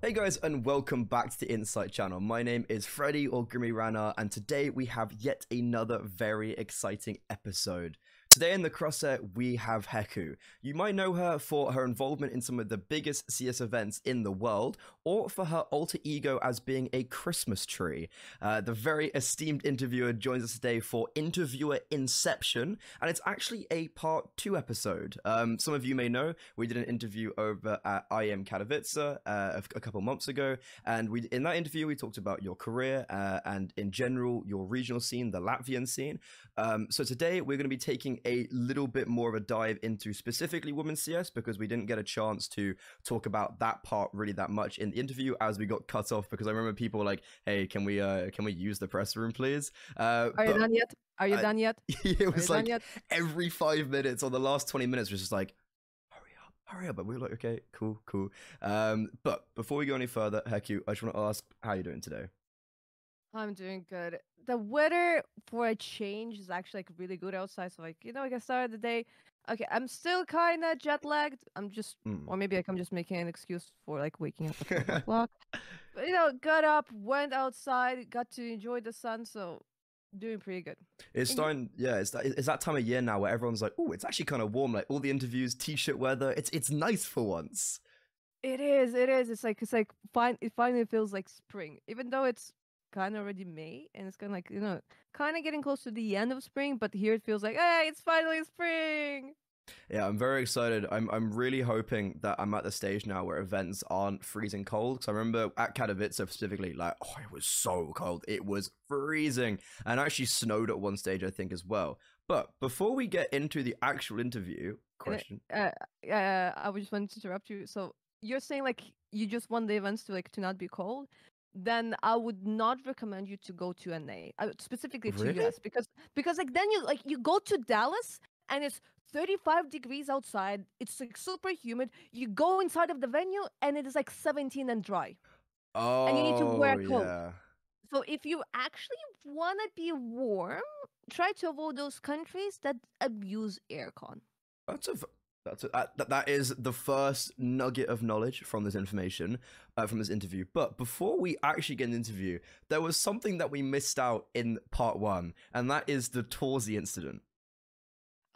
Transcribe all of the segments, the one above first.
Hey guys, and welcome back to the Insite channel. My name is Freddie or GrimyRannarr, and today we have yet another very exciting episode. Today in the crosshair, we have Heccu. You might know her for her involvement in some of the biggest CS events in the world, or for her alter ego as being a Christmas tree. Uh, the very esteemed interviewer joins us today for Interviewer Inception, and it's actually a part two episode. Um, some of you may know we did an interview over at IEM Katowice uh, a, a couple months ago, and we in that interview we talked about your career uh, and in general your regional scene, the Latvian scene. Um, so today we're going to be taking a little bit more of a dive into specifically women's CS because we didn't get a chance to talk about that part really that much in the interview as we got cut off because I remember people like, "Hey, can we uh can we use the press room, please?" Uh, Are you done yet? Are you I- done yet? it was like yet? every five minutes or the last 20 minutes was just like hurry up hurry up but we were like okay cool cool um but before we go any further Heccu i just want to ask how you doing today I'm doing good. The weather for a change is actually like really good outside. So like you know, like I started the day. Okay, I'm still kind of jet lagged. I'm just, Mm. or maybe like I'm just making an excuse for like waking up at 12 o'clock. But you know, got up, went outside, got to enjoy the sun. So doing pretty good. it's starting yeah it's that, it's that time of year now where everyone's like oh it's actually kind of warm like all the interviews t-shirt weather it's it's nice for once It is. It is. It's like it's like fine. It finally feels like spring, even though it's kind of already May, and it's kind of like you know, kind of getting close to the end of spring. But here it feels like, hey, it's finally spring. Yeah, I'm very excited. I'm I'm really hoping that I'm at the stage now where events aren't freezing cold. Because I remember at Katowice specifically, like, oh, it was so cold. It was freezing, and actually snowed at one stage, I think, as well. But before we get into the actual interview question, Uh, uh, I just want to interrupt you. So you're saying like you just want the events to like to not be cold. Then I would not recommend you to go to NA, uh, specifically to Really? US, because because like then you like you go to Dallas and it's 35 degrees outside. It's like super humid. You go inside of the venue and it is like 17 and dry. oh, and you need to wear a coat. yeah. So if you actually want to be warm, try to avoid those countries that abuse aircon. That's a that's that- that is the first nugget of knowledge from this information uh, from this interview. But before we actually get an interview, there was something that we missed out in part one, and that is the Torzsi incident.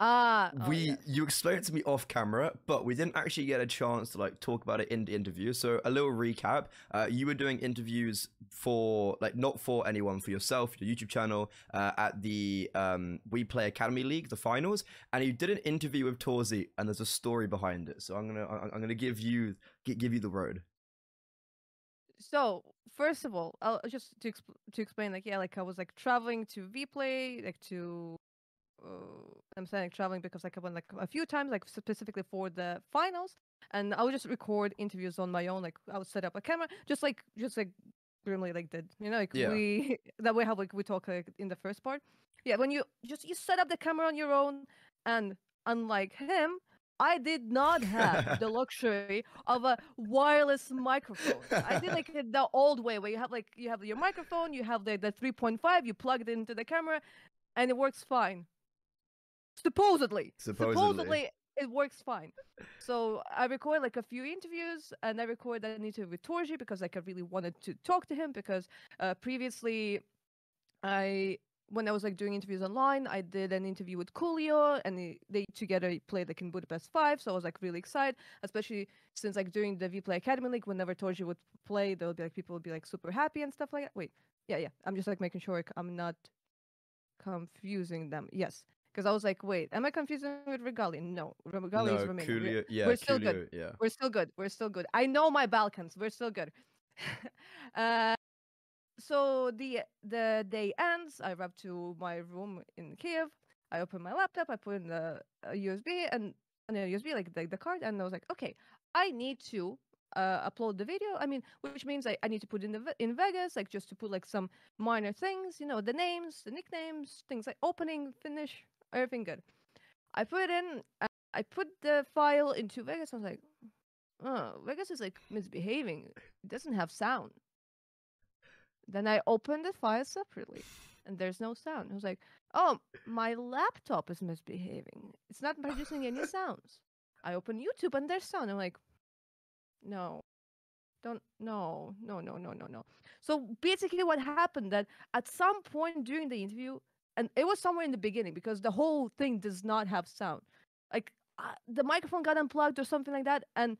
Ah, oh, we you explained it to me off camera, but we didn't actually get a chance to like talk about it in the interview. So a little recap: uh, you were doing interviews for like not for anyone, for yourself, your YouTube channel, uh, at the um, WePlay Academy League, the finals, and you did an interview with Torzsi, and there's a story behind it. So I'm gonna I'm gonna give you give you the road. So first of all, I'll just to exp- to explain, like yeah, like I was like traveling to WePlay, like to. Uh, I'm saying traveling because like I went like a few times, like specifically for the finals, and I would just record interviews on my own. Like I would set up a camera, just like just like Grimy like did, you know, like Yeah. we that way how like we talk like in the first part. Yeah, when you just you set up the camera on your own, and unlike him, I did not have the luxury of a wireless microphone. I did like the old way, where you have like you have your microphone, you have the the three point five, you plug it into the camera, and it works fine. Supposedly, Supposedly. it works fine. So I record like a few interviews, and I recorded an interview with Torzsi because like I really wanted to talk to him because uh, previously, I when I was like doing interviews online, I did an interview with Coolio, and they, they together played like in Budapest Five. So I was like really excited, especially since like during the WePlay Academy League, whenever Torzsi would play, there would be like people would be like super happy and stuff like that. Wait, yeah, yeah. I'm just like making sure I'm not confusing them. Yes, because I was like, wait, am I confusing with Regali? No, Regali no, is Romanian. We're- Coolio, yeah, we're still Coolio, good. yeah. we're still good. We're still good. I know my Balkans. We're still good. uh, so the the day ends. I arrive to my room in Kiev. I open my laptop. I put in the uh, USB and and the USB like the, the card, and I was like, okay, I need to uh, upload the video. I mean, which means I, I need to put in the in Vegas, like just to put like some minor things, you know, the names, the nicknames, things like opening, finish, everything good. I put it in. uh, I put the file into Vegas. I was like, oh, Vegas is like misbehaving. It doesn't have sound. Then I opened the file separately, and there's no sound. I was like, oh, my laptop is misbehaving. It's not producing any sounds. I open YouTube and there's sound. I'm like, no, don't no no no no no no so basically what happened that at some point during the interview and it was somewhere in the beginning because the whole thing does not have sound. Like uh, the microphone got unplugged or something like that and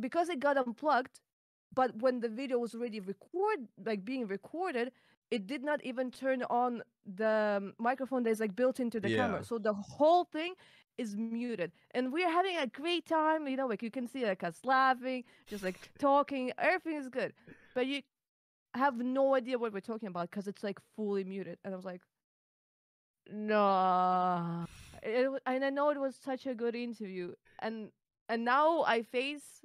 because it got unplugged but when the video was already record like being recorded it did not even turn on the um, microphone that's like built into the Yeah. camera so the whole thing is muted and we're having a great time you know like you can see like us laughing just like talking everything is good. But you have no idea what we're talking about because it's like fully muted and i was like no it, and i know it was such a good interview and and now i face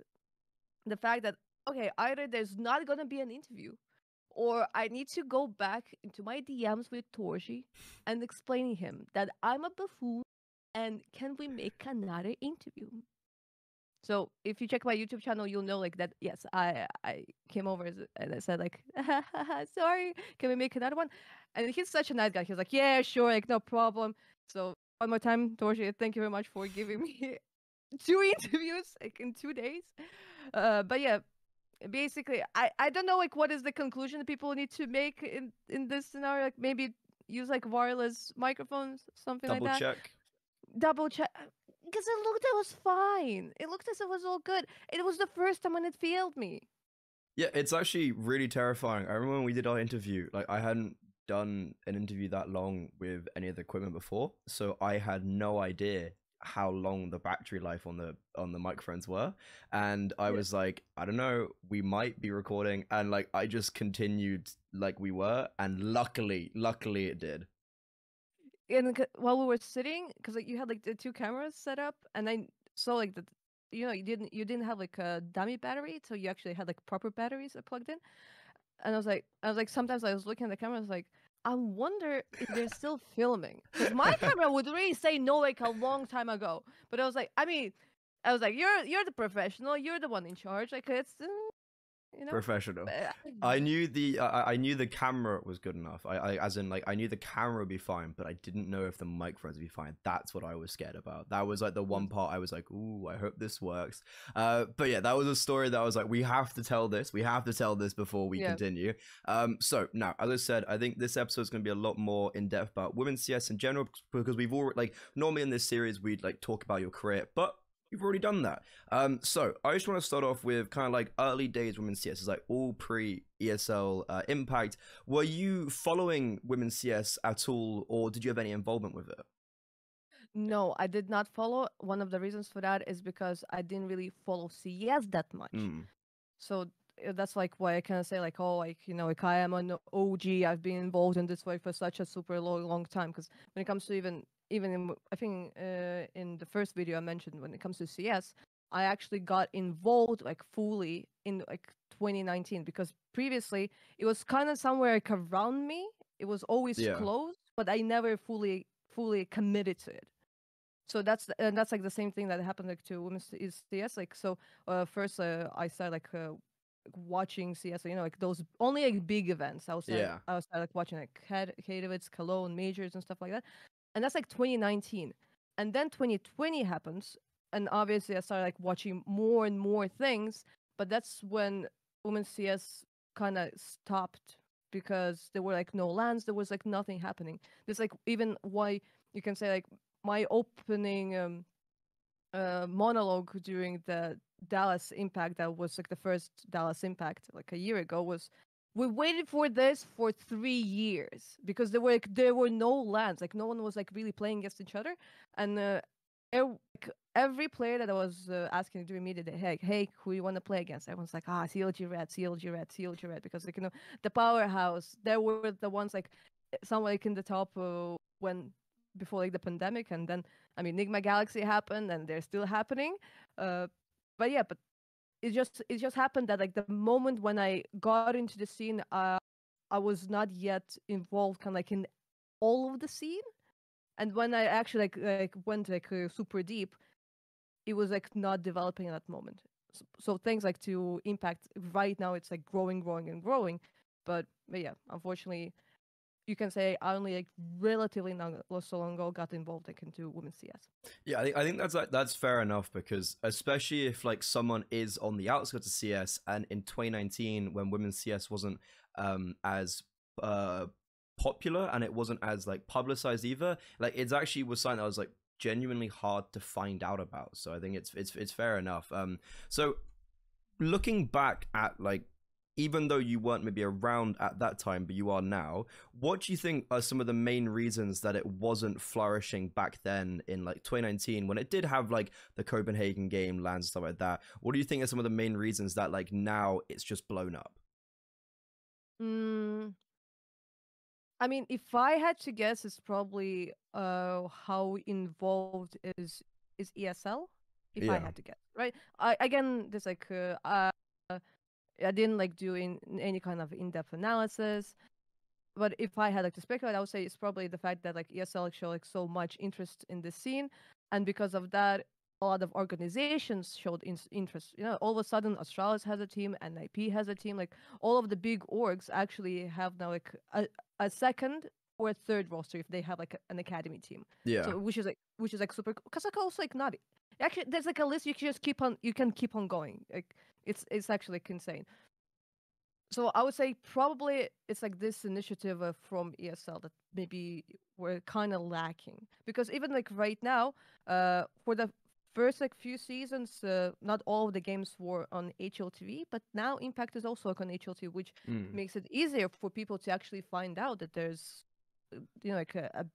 the fact that okay either there's not gonna be an interview or I need to go back into my DMs with Torzsi and explaining him that I'm a buffoon and can we make another interview? So if you check my YouTube channel, you'll know like that. Yes, I I came over and I said like, sorry, can we make another one? And he's such a nice guy. He was like, yeah, sure, like no problem. So one more time, Torzsi, thank you very much for giving me two interviews like in two days. Uh, but yeah, basically i i don't know like what is the conclusion that people need to make in in this scenario like maybe use like wireless microphones something Double like that Double check. double check because it looked it was fine it looked as if it was all good it was the first time when it failed me Yeah, it's actually really terrifying. I remember when we did our interview, like I hadn't done an interview that long with any of the equipment before, so I had no idea how long the battery life on the on the microphones were and i Yeah. was like i don't know we might be recording and like i just continued like we were and luckily luckily it did and while we were sitting because like you had like the two cameras set up and i saw like the you know you didn't you didn't have like a dummy battery so you actually had like proper batteries plugged in and i was like i was like sometimes i was looking at the camera i was like i wonder if they're still filming. Because my camera would really say no like a long time ago. But i was like i mean i was like you're you're the professional you're the one in charge. Like it's uh, you know professional uh, I knew the I I knew the camera was good enough. I, I as in like I knew the camera would be fine, but I didn't know if the microphones would be fine. That's what I was scared about. That was like the one part I was like, "Ooh, I hope this works." Uh, but yeah, that was a story that I was like, "We have to tell this. We have to tell this before we Yeah. continue." Um, so now, as I said, I think this episode is going to be a lot more in depth about women's CS in general because we've all like normally in this series we'd like talk about your career, but You've already done that. Um, so I just want to start off with kind of like early days women's CS. It's like all pre ESL uh, Impact. Were you following women's CS at all, or did you have any involvement with it? no i did not follow one of the reasons for that is because i didn't really follow cs that much Mm. so uh, that's like why I kind of say like, oh, like you know, like I am an OG. I've been involved in this way for such a super long, long time. Because when it comes to even even in, I think uh, in the first video I mentioned when it comes to CS, I actually got involved like fully in like 2019 because previously it was kind of somewhere like around me. It was always Yeah. close, but I never fully fully committed to it. So that's and that's like the same thing that happened like to women's is CS. Like so, uh, first uh, I started like uh, watching CS, you know, like those only like big events. I was Yeah. I was like watching like Katowice, Cologne, majors and stuff like that. And that's like 2019. And then 2020 happens, and obviously I started like watching more and more things. But that's when women's CS kind of stopped because there were like no lands. There was like nothing happening. There's like even why you can say like my opening um uh monologue during the Dallas Impact that was like the first Dallas Impact like a year ago was we waited for this for three years because there were like, there were no lands like no one was like really playing against each other. And uh, every player that I was uh, asking during media day hey hey who you want to play against? Everyone's like ah CLG Red CLG Red CLG Red because like you know the powerhouse there were the ones like somewhere like in the top uh, when before like the pandemic. And then I mean Nigma Galaxy happened and they're still happening. Uh but yeah but it just it just happened that like the moment when I got into the scene, uh, I was not yet involved, kind of like in all of the scene. And when I actually like like went like uh, super deep, it was like not developing at that moment. So, so things like to impact right now, it's like growing, growing, and growing. But, but yeah, unfortunately, you can say I only like relatively long, so long ago got involved like into women's CS. Yeah, I think I think that's like, that's fair enough because especially if like someone is on the outskirts of CS and in 2019 when women's CS wasn't um as uh popular and it wasn't as like publicized either, like it's actually was something that was like genuinely hard to find out about. So I think it's it's it's fair enough. Um, so looking back at like even though you weren't maybe around at that time, but you are now, what do you think are some of the main reasons that it wasn't flourishing back then in like 2019 when it did have like the Copenhagen game lands and stuff like that? What do you think are some of the main reasons that like now it's just blown up? Mm, I mean, if I had to guess, it's probably uh how involved is is ESL. If I had to guess, right? I again, there's like uh, uh I didn't like do in any kind of in-depth analysis. But if I had like to speculate, I would say it's probably the fact that like ESL like, show like so much interest in the scene, and because of that, a lot of organizations showed in- interest. You know, all of a sudden, Astralis has a team, and IP has a team. Like all of the big orgs actually have now like a, a second or a third roster if they have like an academy team. Yeah. So which is like which is like super because like also like not actually there's like a list you can just keep on you can keep on going. Like it's it's actually insane. So I would say probably it's like this initiative uh, from ESL that maybe we're kind of lacking because even like right now, uh, for the first like few seasons, uh, not all of the games were on HLTV, but now Impact is also on HLTV, which Mm. makes it easier for people to actually find out that there's uh, you know like a, a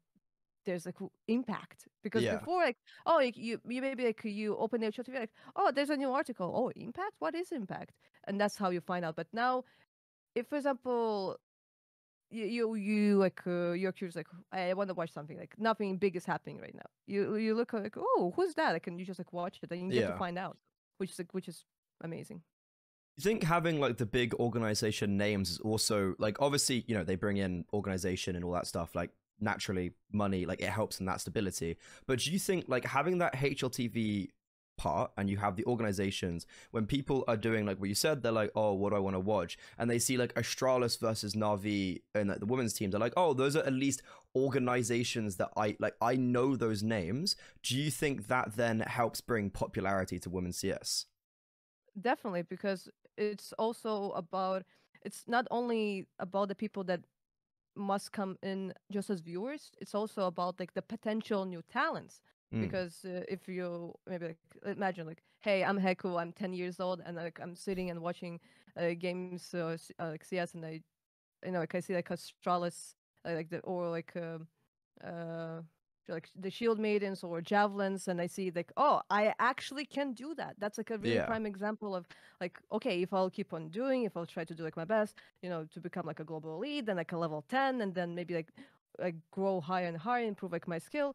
there's like impact because Yeah. before like oh you you maybe like you open the HLTV like oh there's a new article. Oh impact? What is impact? And that's how you find out. But now if for example you you, you like uh, you're curious like I want to watch something like nothing big is happening right now. You you look like oh who's that? Like and you just like watch it and you get Yeah. to find out which is like which is amazing. You think having like the big organization names is also like obviously you know they bring in organization and all that stuff like naturally money like it helps in that stability. But do you think like having that HLTV part and you have the organizations when people are doing like what you said they're like oh what do I want to watch? And they see like Astralis versus Navi and like the women's teams they're like oh those are at least organizations that I like I know those names. Do you think that then helps bring popularity to women's CS definitely because it's also about it's not only about the people that must come in just as viewers it's also about like the potential new talents Mm. because uh, if you maybe like imagine like hey i'm Heccu i'm 10 years old and like i'm sitting and watching uh, games uh, uh, like cs and i you know like i see like astralis uh, like the or like um uh like the shield maidens or javelins and i see like oh i actually can do that that's like a really Yeah. prime example of like okay if i'll keep on doing if i'll try to do like my best you know to become like a global elite then like a level 10 and then maybe like like grow higher and higher improve like my skill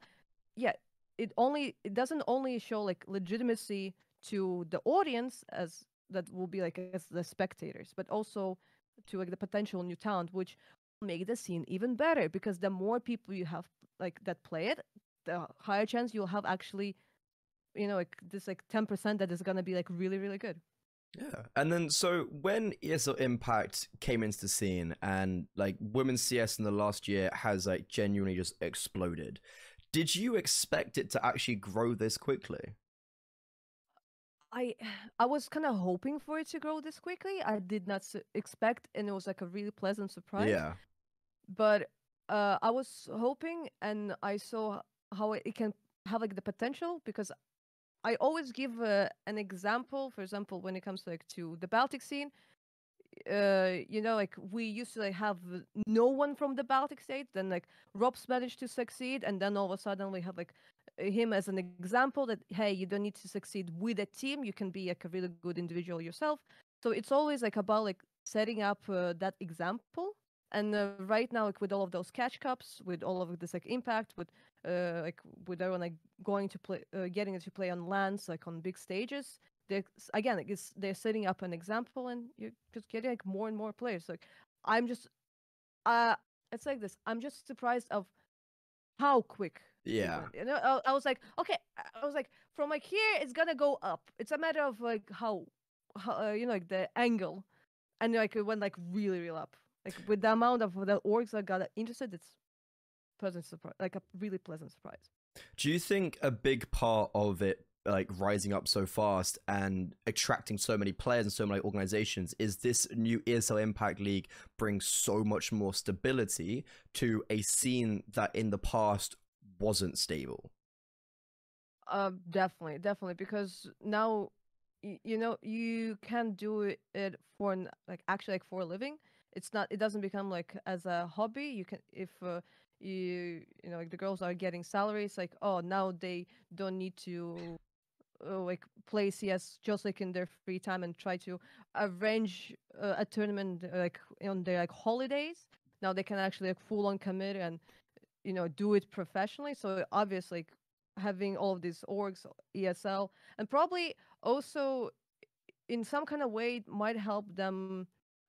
yeah it only it doesn't only show like legitimacy to the audience as that will be like as the spectators but also to like the potential new talent which make the scene even better because the more people you have like that play it the higher chance you'll have actually you know like this like 10% that is going to be like really really good Yeah. And then so when ESL Impact came into the scene and like women's CS in the last year has like genuinely just exploded. Did you expect it to actually grow this quickly? I I was kind of hoping for it to grow this quickly. I did not expect, and it was like a really pleasant surprise. Yeah. But uh, I was hoping, and I saw how it can have like the potential because I always give uh, an example. For example, when it comes to like to the Baltic scene, uh, you know, like we used to like have no one from the Baltic state. Then like Rob's managed to succeed, and then all of a sudden we have like him as an example that hey, you don't need to succeed with a team. You can be like a really good individual yourself. So it's always like about like setting up uh, that example. And uh, right now, like with all of those cash cups, with all of this like impact, with uh, like with everyone like going to play, uh, getting to play on lands, like on big stages, they're again like it's, they're setting up an example and you're just getting like more and more players. Like i'm just uh it's like this i'm just surprised of how quick Yeah. you know I, I was like okay i was like from like here it's gonna go up. It's a matter of like how, how uh, you know like the angle. And like it went like really real up Like with the amount of the orgs that got interested, it's pleasant surprise, like a really pleasant surprise. Do you think a big part of it like rising up so fast and attracting so many players and so many organizations is this new ESL Impact League brings so much more stability to a scene that in the past wasn't stable. Uh, definitely, definitely, because now y- you know you can do it for an, like actually like for a living. It's not. It doesn't become like as a hobby. You can if uh, you you know like the girls are getting salaries. Like oh now they don't need to uh, like play CS just like in their free time and try to arrange uh, a tournament like on their like holidays. Now they can actually like full on commit and you know do it professionally. So obviously having all of these orgs, ESL, and probably also in some kind of way it might help them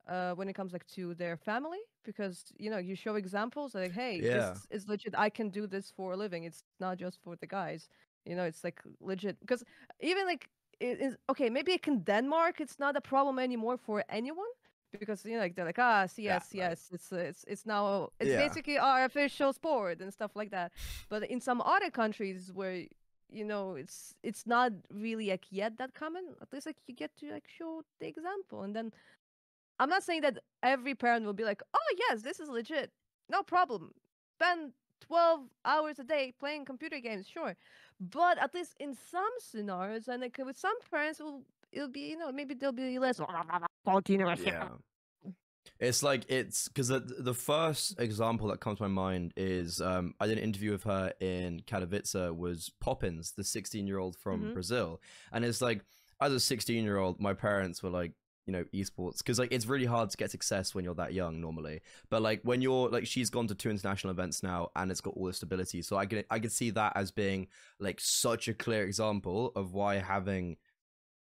uh, when it comes like to their family because you know you show examples like hey Yeah. this is legit i can do this for a living it's not just for the guys you know it's like legit because even like it is okay maybe like in denmark it's not a problem anymore for anyone because you know like they're like ah yes Yeah, yes it's uh, it's it's now it's Yeah. basically our official sport and stuff like that but in some other countries where you know it's it's not really like yet that common at least like you get to like show the example and then i'm not saying that every parent will be like oh yes this is legit no problem spend 12 hours a day playing computer games sure but at least in some scenarios and like with some parents will it'll be you know maybe they'll be less Yeah. It's like it's because the the first example that comes to my mind is um I did an interview with her in Katowice was Poppins, the 16 year old from Mhm. Brazil, and it's like as a 16 year old, my parents were like you know esports because like it's really hard to get success when you're that young normally but like when you're like she's gone to two international events now and it's got all the stability so i can i can see that as being like such a clear example of why having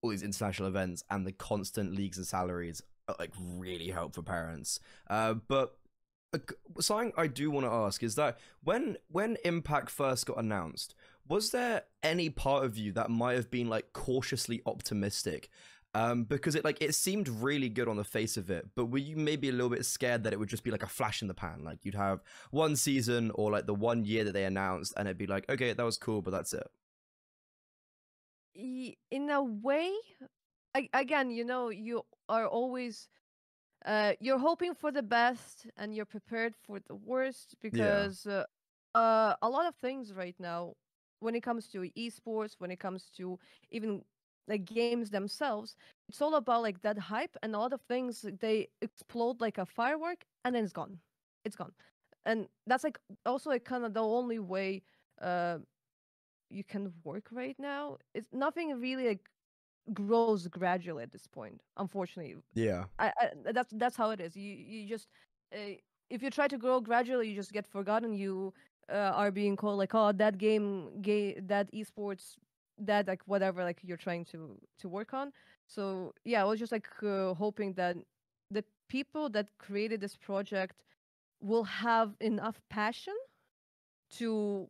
all these international events and the constant leagues and salaries uh, like really help for parents. Uh, but uh, something I do want to ask is that when when Impact first got announced, was there any part of you that might have been like cautiously optimistic? Um, because it like it seemed really good on the face of it, but were you maybe a little bit scared that it would just be like a flash in the pan? Like you'd have one season or like the one year that they announced, and it'd be like, okay, that was cool, but that's it. in a way I, again you know you are always uh you're hoping for the best and you're prepared for the worst because uh, uh a lot of things right now when it comes to esports when it comes to even like games themselves it's all about like that hype and a lot of things they explode like a firework and then it's gone. It's gone. And that's like also like kind of the only way uh you can work right now it's nothing really like grows gradually at this point unfortunately. Yeah, I, I that's that's how it is. You you just uh, if you try to grow gradually you just get forgotten. You uh, are being called like oh that game gay that esports that like whatever like you're trying to to work on. So yeah i was just like uh, hoping that the people that created this project will have enough passion to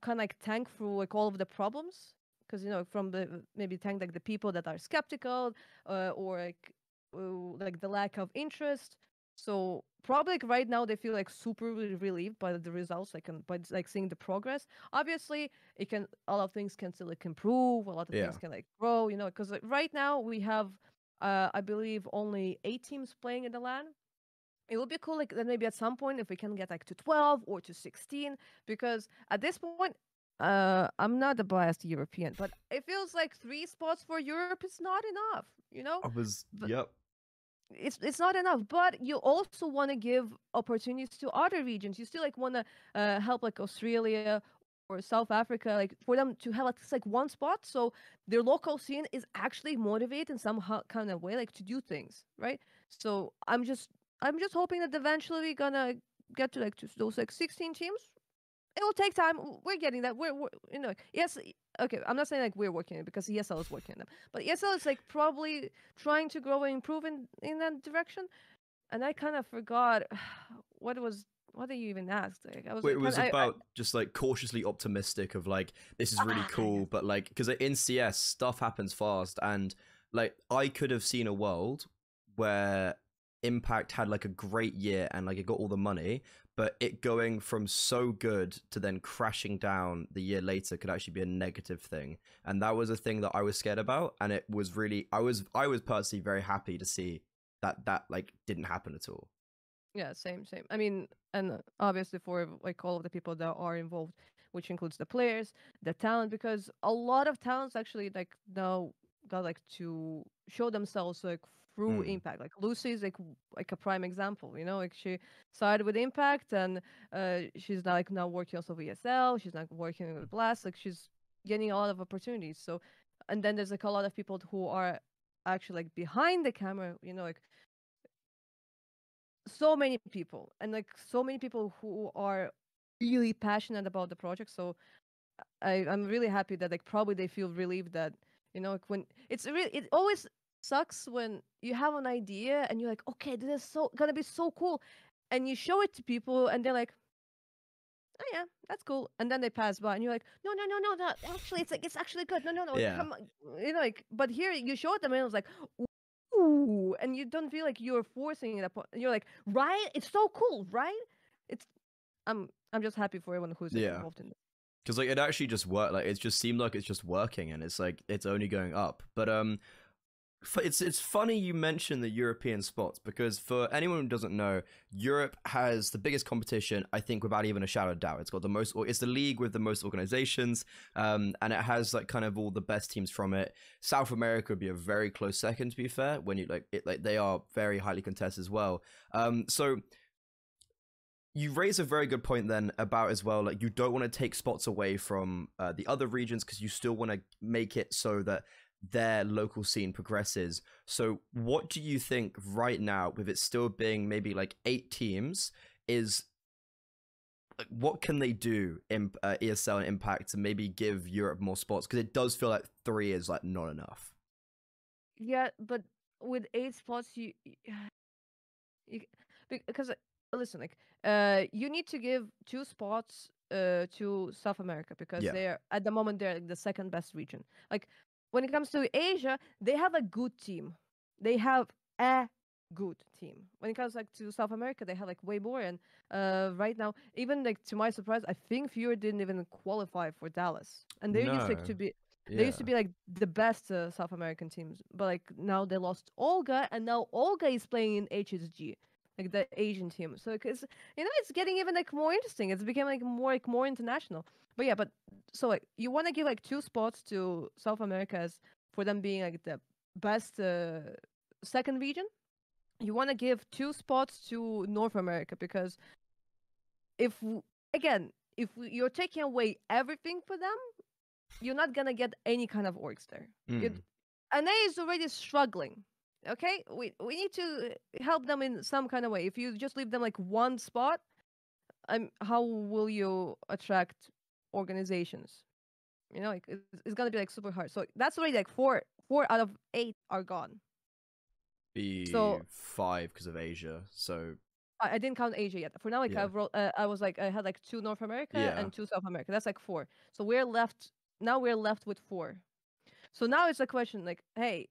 kind of like tank through like all of the problems. Because you know from the maybe tank like the people that are skeptical uh, or like uh, like the lack of interest. So probably like right now they feel like super relieved by the results like and by like seeing the progress obviously it can a lot of things can still like improve a lot of Yeah. things can like grow you know because like, right now we have uh, i believe only eight teams playing in the lan it would be cool like then maybe at some point if we can get like to 12 or to 16 because at this point uh i'm not a biased european but it feels like three spots for europe is not enough you know I was. But- yep. It's it's not enough but you also want to give opportunities to other regions. You still like want to uh, help like australia or south africa like for them to have at least like one spot. So their local scene is actually motivated in some kind of way like to do things right? So i'm just i'm just hoping that eventually we're gonna get to like to those like 16 teams. It will take time. We're getting that. We're, we're you know yes okay i'm not saying like we're working on it because esl is working on them but esl is like probably trying to grow and improve in in that direction and i kind of forgot what was what did you even ask like i was Well, it was kinda- I- I- about just like cautiously optimistic of like this is really Ah, cool, but like because in CS stuff happens fast, and like I could have seen a world where Impact had like a great year and like it got all the money, but it going from so good to then crashing down the year later could actually be a negative thing. And that was a thing that I was scared about. And it was really, I was, I was personally very happy to see that that like didn't happen at all. Yeah, same, same. I mean, and obviously for like all of the people that are involved, which includes the players, the talent, because a lot of talents actually like now got like to show themselves like through Mm. impact. Like lucy is like like a prime example you know like she started with impact and uh she's like now working also with esl she's not working with blast like she's getting a lot of opportunities. So and then there's like a lot of people who are actually like behind the camera you know like so many people and like so many people who are really passionate about the project. So I, I'm really happy that like probably they feel relieved that you know like when it's really it always sucks when you have an idea and you're like okay this is so gonna be so cool and you show it to people and they're like oh yeah that's cool and then they pass by and you're like no no no no no actually it's like it's actually good no no no Yeah. come on," you know like but here you show it to them and it was like ooh and you don't feel like you're forcing it upon you're like right it's so cool right it's i'm i'm just happy for everyone who's Yeah. involved in it because like it actually just worked like it just seemed like it's just working and it's like it's only going up but um it's it's funny you mentioned the European spots because for anyone who doesn't know, Europe has the biggest competition. I think without even a shadow of doubt, it's got the most. It's the league with the most organizations, um, and it has like kind of all the best teams from it. South America would be a very close second, to be fair. When you like it, like they are very highly contested as well. Um, so you raise a very good point then about as well like you don't want to take spots away from uh, the other regions because you still want to make it so that their local scene progresses so what do you think right now with it still being maybe like eight teams is like, what can they do in uh, esl and impact to maybe give europe more spots because it does feel like three is like not enough Yeah, but with eight spots, you, you because uh, listen, like, uh, you need to give two spots uh to South America because Yeah. they're at the moment they're like the second best region. Like, when it comes to Asia, they have a good team. They have a good team. When it comes like to South America, they have like way more. And uh, right now, even like to my surprise, I think FURIA didn't even qualify for Dallas, and they used like to No. be they used to be like the best uh, South American teams, but like now they lost Olga, and now Olga is playing in HSG, like the Asian team. So because you know it's getting even like more interesting. It's becoming like more like more international. But yeah, but so like you want to give like two spots to South America as for them being like the best uh, second region. You want to give two spots to North America because if again if you're taking away everything for them, you're not gonna get any kind of orgs there. Mm. It- and they is already struggling. Okay, we we need to help them in some kind of way. If you just leave them like one spot, um, how will you attract organizations? You know, like it's, it's gonna be like super hard. So that's already like four four out of eight are gone. be so- five because of asia so I, I didn't count Asia yet. For now, like Yeah. I've rolled, uh, I was like I had like two North America Yeah. and two South America. That's like four. So we're left now. We're left with four. So now it's a question like, hey,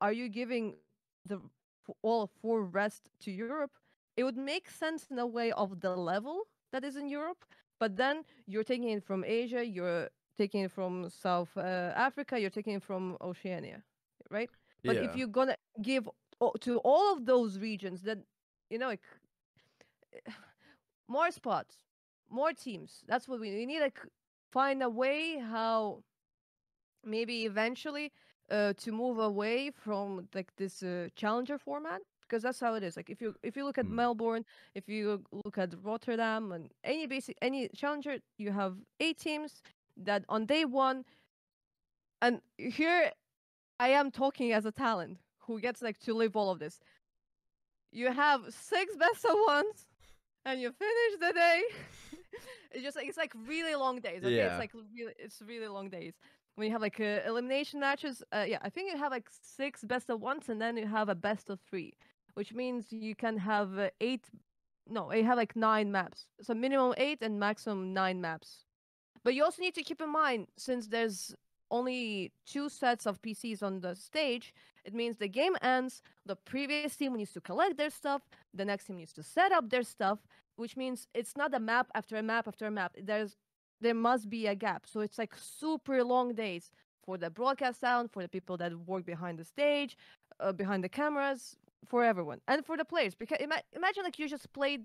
are you giving the all four rest to Europe? It would make sense in a way of the level that is in Europe, but then you're taking it from Asia, you're taking it from South uh, Africa, you're taking it from Oceania, right? But yeah if you're gonna give to all of those regions, then you know, like more spots, more teams. That's what we, we need. Like find a way how maybe eventually uh, to move away from like this uh, challenger format because that's how it is. Like if you if you look at Mm. Melbourne, if you look at Rotterdam, and any basic any challenger, you have eight teams that on day one. And here I am talking as a talent who gets like to live all of this. You have six best of ones, and you finish the day. it's just like it's like really long days. Okay, Yeah. it's like really it's really long days. When you have like uh, elimination matches, uh, yeah, I think you have like six best of ones, and then you have a best of three, which means you can have uh, eight. No, you have like nine maps. So minimum eight and maximum nine maps. But you also need to keep in mind, since there's only two sets of PCs on the stage, it means the game ends. The previous team needs to collect their stuff. The next team needs to set up their stuff, which means it's not a map after a map after a map. There's there must be a gap. So it's like super long days for the broadcast sound, for the people that work behind the stage, uh, behind the cameras, for everyone, and for the players. Because ima- imagine like you just played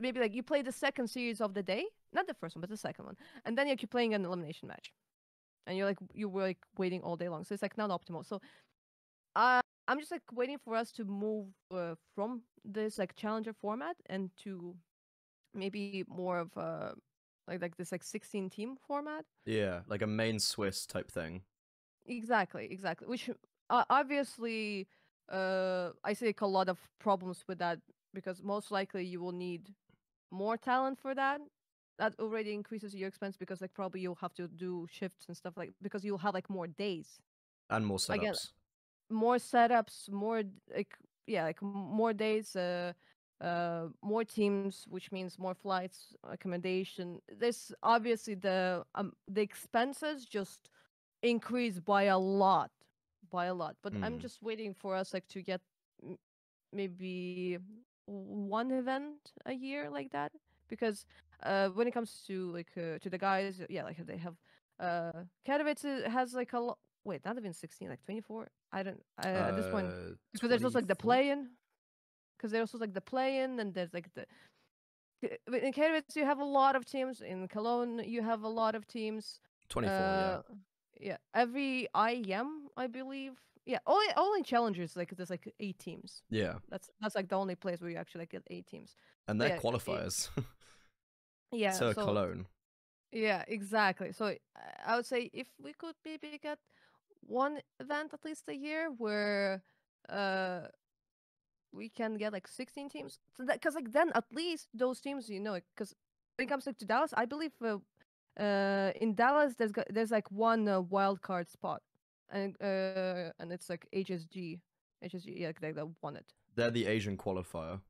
maybe like you played the second series of the day, not the first one, but the second one, and then you're playing an elimination match, and you're like you were like waiting all day long. So it's like not optimal. So, uh, I'm just like waiting for us to move uh, from this like challenger format and to maybe more of a like like this like 16 team format. Yeah, like a main Swiss type thing. Exactly, exactly. Which uh, obviously, uh, I see like a lot of problems with that because most likely you will need more talent for that. That already increases your expense because like probably you'll have to do shifts and stuff like because you'll have like more days, And more get- setups. more setups, more like yeah, like more days, uh, uh, more teams, which means more flights, accommodation. This obviously the um the expenses just increase by a lot, by a lot. But I'm Mm. just waiting for us like to get m- maybe one event a year like that because uh when it comes to like uh, to the guys yeah like they have uh Katowice uh, has like a lot wait not even 16 like 24 i don't I, at this point Uh, because there's also like the 24? play-in because there's also like the play-in and there's like the in Katowice you have a lot of teams in Cologne you have a lot of teams 24, uh, yeah every IEM I believe yeah only only challengers like there's like eight teams yeah. Yeah. that's that's like the only place where you actually like get eight teams And they're yeah, qualifiers yeah to so Cologne. Yeah, exactly. So I would say if we could maybe get one event at least a year where uh we can get like 16 teams so that because like then at least those teams you know because when it comes like to Dallas I believe uh, uh in Dallas there's got, there's like one uh, wild card spot and uh and it's like HSG HSG yeah they, they won it They're the Asian qualifier.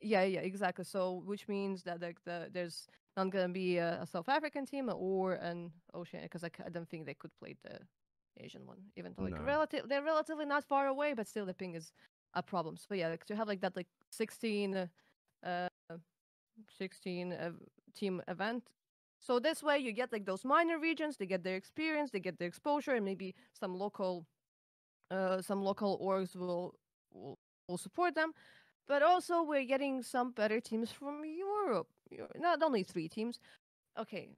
yeah, yeah, exactly. So, which means that like the there's not gonna be a, a South African team or an Oceania because like I don't think they could play the Asian one, even though like No. relative they're relatively not far away, but still the ping is a problem. So yeah, like to have like that like 16, uh, 16 uh, team event. So this way you get like those minor regions, they get their experience, they get their exposure, and maybe some local, uh, some local orgs will will, will support them but also we're getting some better teams from Europe. Not only three teams. Okay,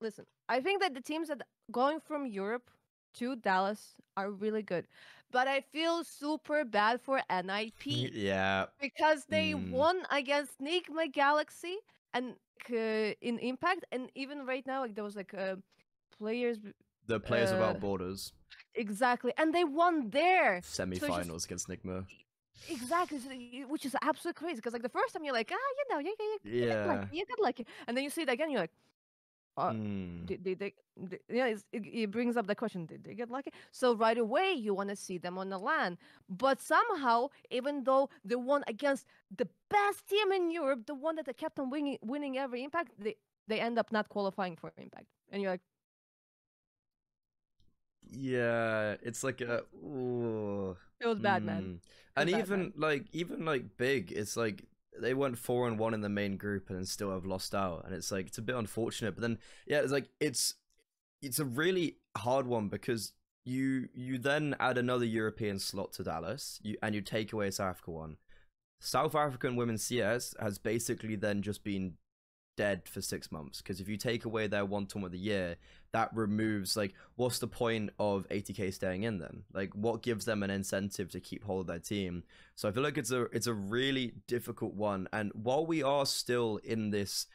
listen. I think that the teams that going from Europe to Dallas are really good, but I feel super bad for NIP yeah. because they Mm. won against Nigma Galaxy and uh, in Impact, and even right now, like there was like uh, players The Players Uh, Without Borders exactly, and they won there. semi-finals against Nigma. Exactly, so which is absolutely crazy because like the first time you're like, ah, you know, you, you, you, Yeah. like you got lucky, and then you see it again, you're like, uh, Mm. did, did they, did, yeah, it, it brings up the question, did they get lucky? So right away you want to see them on the land, but somehow, even though they won against the best team in Europe, the one that they kept on winning, winning every impact, they they end up not qualifying for impact, and you're like, Yeah, it's like a. Ooh. it was bad, man. Mm. And even like even like big, it's like they went four and one in the main group and still have lost out, and it's like it's a bit unfortunate. But then yeah, it's like it's it's a really hard one because you you then add another European slot to Dallas, you and you take away a South Africa one. South African women's CS has basically then just been dead for six months because if you take away their one tournament of the year, that removes like what's the point of 80k staying in then? Like what gives them an incentive to keep hold of their team? So I feel like it's a it's a really difficult one. And while we are still in this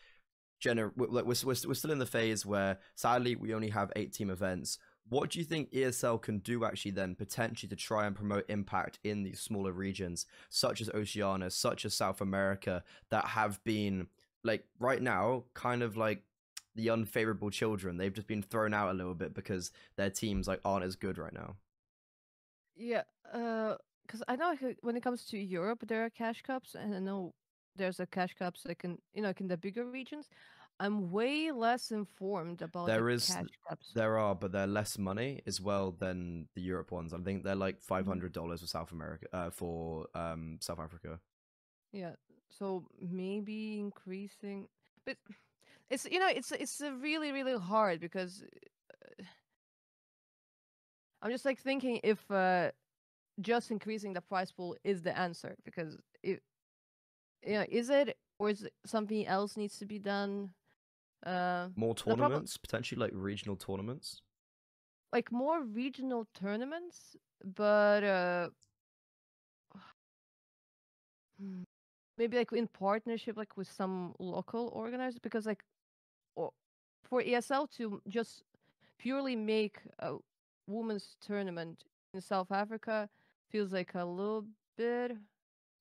gener like we're, we're, we're still in the phase where sadly we only have eight team events. What do you think ESL can do actually then potentially to try and promote impact in these smaller regions, such as Oceania, such as South America, that have been like right now kind of like the unfavorable children. They've just been thrown out a little bit because their teams like aren't as good right now. Yeah, because I know uh, when it comes to Europe, there are cash cups, and I know there's a cash cups like in you know like in the bigger regions. I'm way less informed about There the is- cash cups. There are, but they're less money as well than the Europe ones. I think they're like five hundred dollars for South America, uh, for um South Africa. Yeah, so maybe increasing, but it's you know it's it's really really hard because uh, I'm just like thinking if uh, just increasing the price pool is the answer because it you know is it or is it something else needs to be done uh More tournaments, potentially like regional tournaments. like more regional tournaments but uh maybe like in partnership like with some local organizers because like or for ESL to just purely make a women's tournament in South Africa feels like a little bit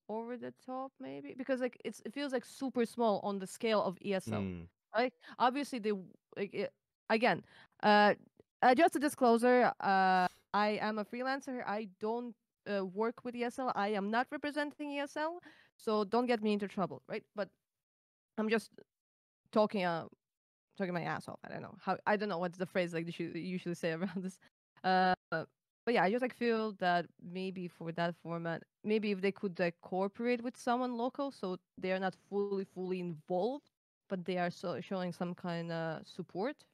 over the top maybe because like it's it feels like super small on the scale of ESL Mm. right? Obviously, they like it, again. Uh, uh, just a disclosure. Uh, I am a freelancer. I don't uh, work with ESL. I am not representing ESL, so don't get me into trouble, right? But I'm just talking uh talking my ass off. I don't know how. I don't know what's the phrase like you usually say around this. Uh, but yeah, I just like feel that maybe for that format, maybe if they could like cooperate with someone local, so they are not fully fully involved but they are so showing some kind of support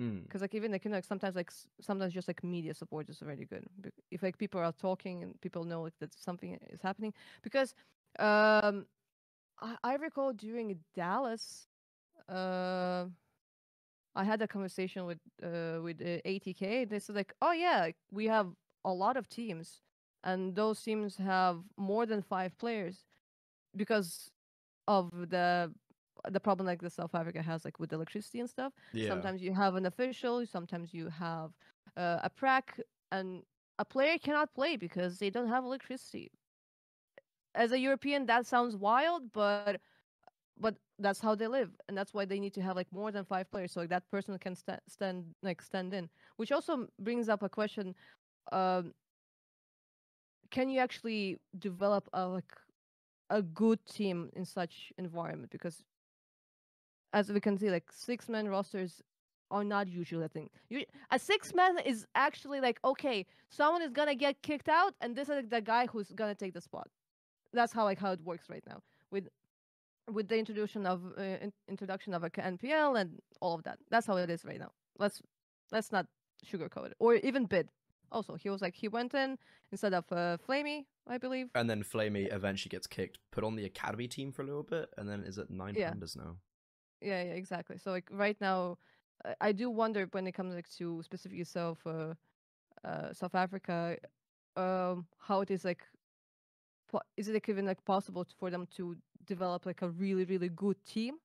Mm. because like even like you know like sometimes like sometimes just like media support is already good if like people are talking and people know like that something is happening because um i, I recall during dallas uh i had a conversation with uh with uh, atk they said like oh yeah we have a lot of teams and those teams have more than five players because of the the problem like the South Africa has like with electricity and stuff. Yeah. Sometimes you have an official, sometimes you have uh, a prac, and a player cannot play because they don't have electricity. As a European, that sounds wild, but but that's how they live, and that's why they need to have like more than five players, so like that person can sta- stand like stand in. Which also brings up a question: um, Can you actually develop a like a good team in such environment? Because as we can see, like six man rosters are not usually a thing. You, a six man is actually like okay, someone is gonna get kicked out, and this is like, the guy who's gonna take the spot. That's how like how it works right now with with the introduction of uh, in- introduction of a NPL and all of that. That's how it is right now. Let's let's not sugarcoat it, or even bid. Also, he was like he went in instead of uh, flamie, I believe. And then flamie eventually gets kicked, put on the academy team for a little bit, and then is at nine Yeah. pandas now. Yeah, yeah, exactly. So like right now, I- do wonder when it comes like to specifically South uh, uh, South Africa, um, how it is like, is it like even like possible for them to develop like a really really good team,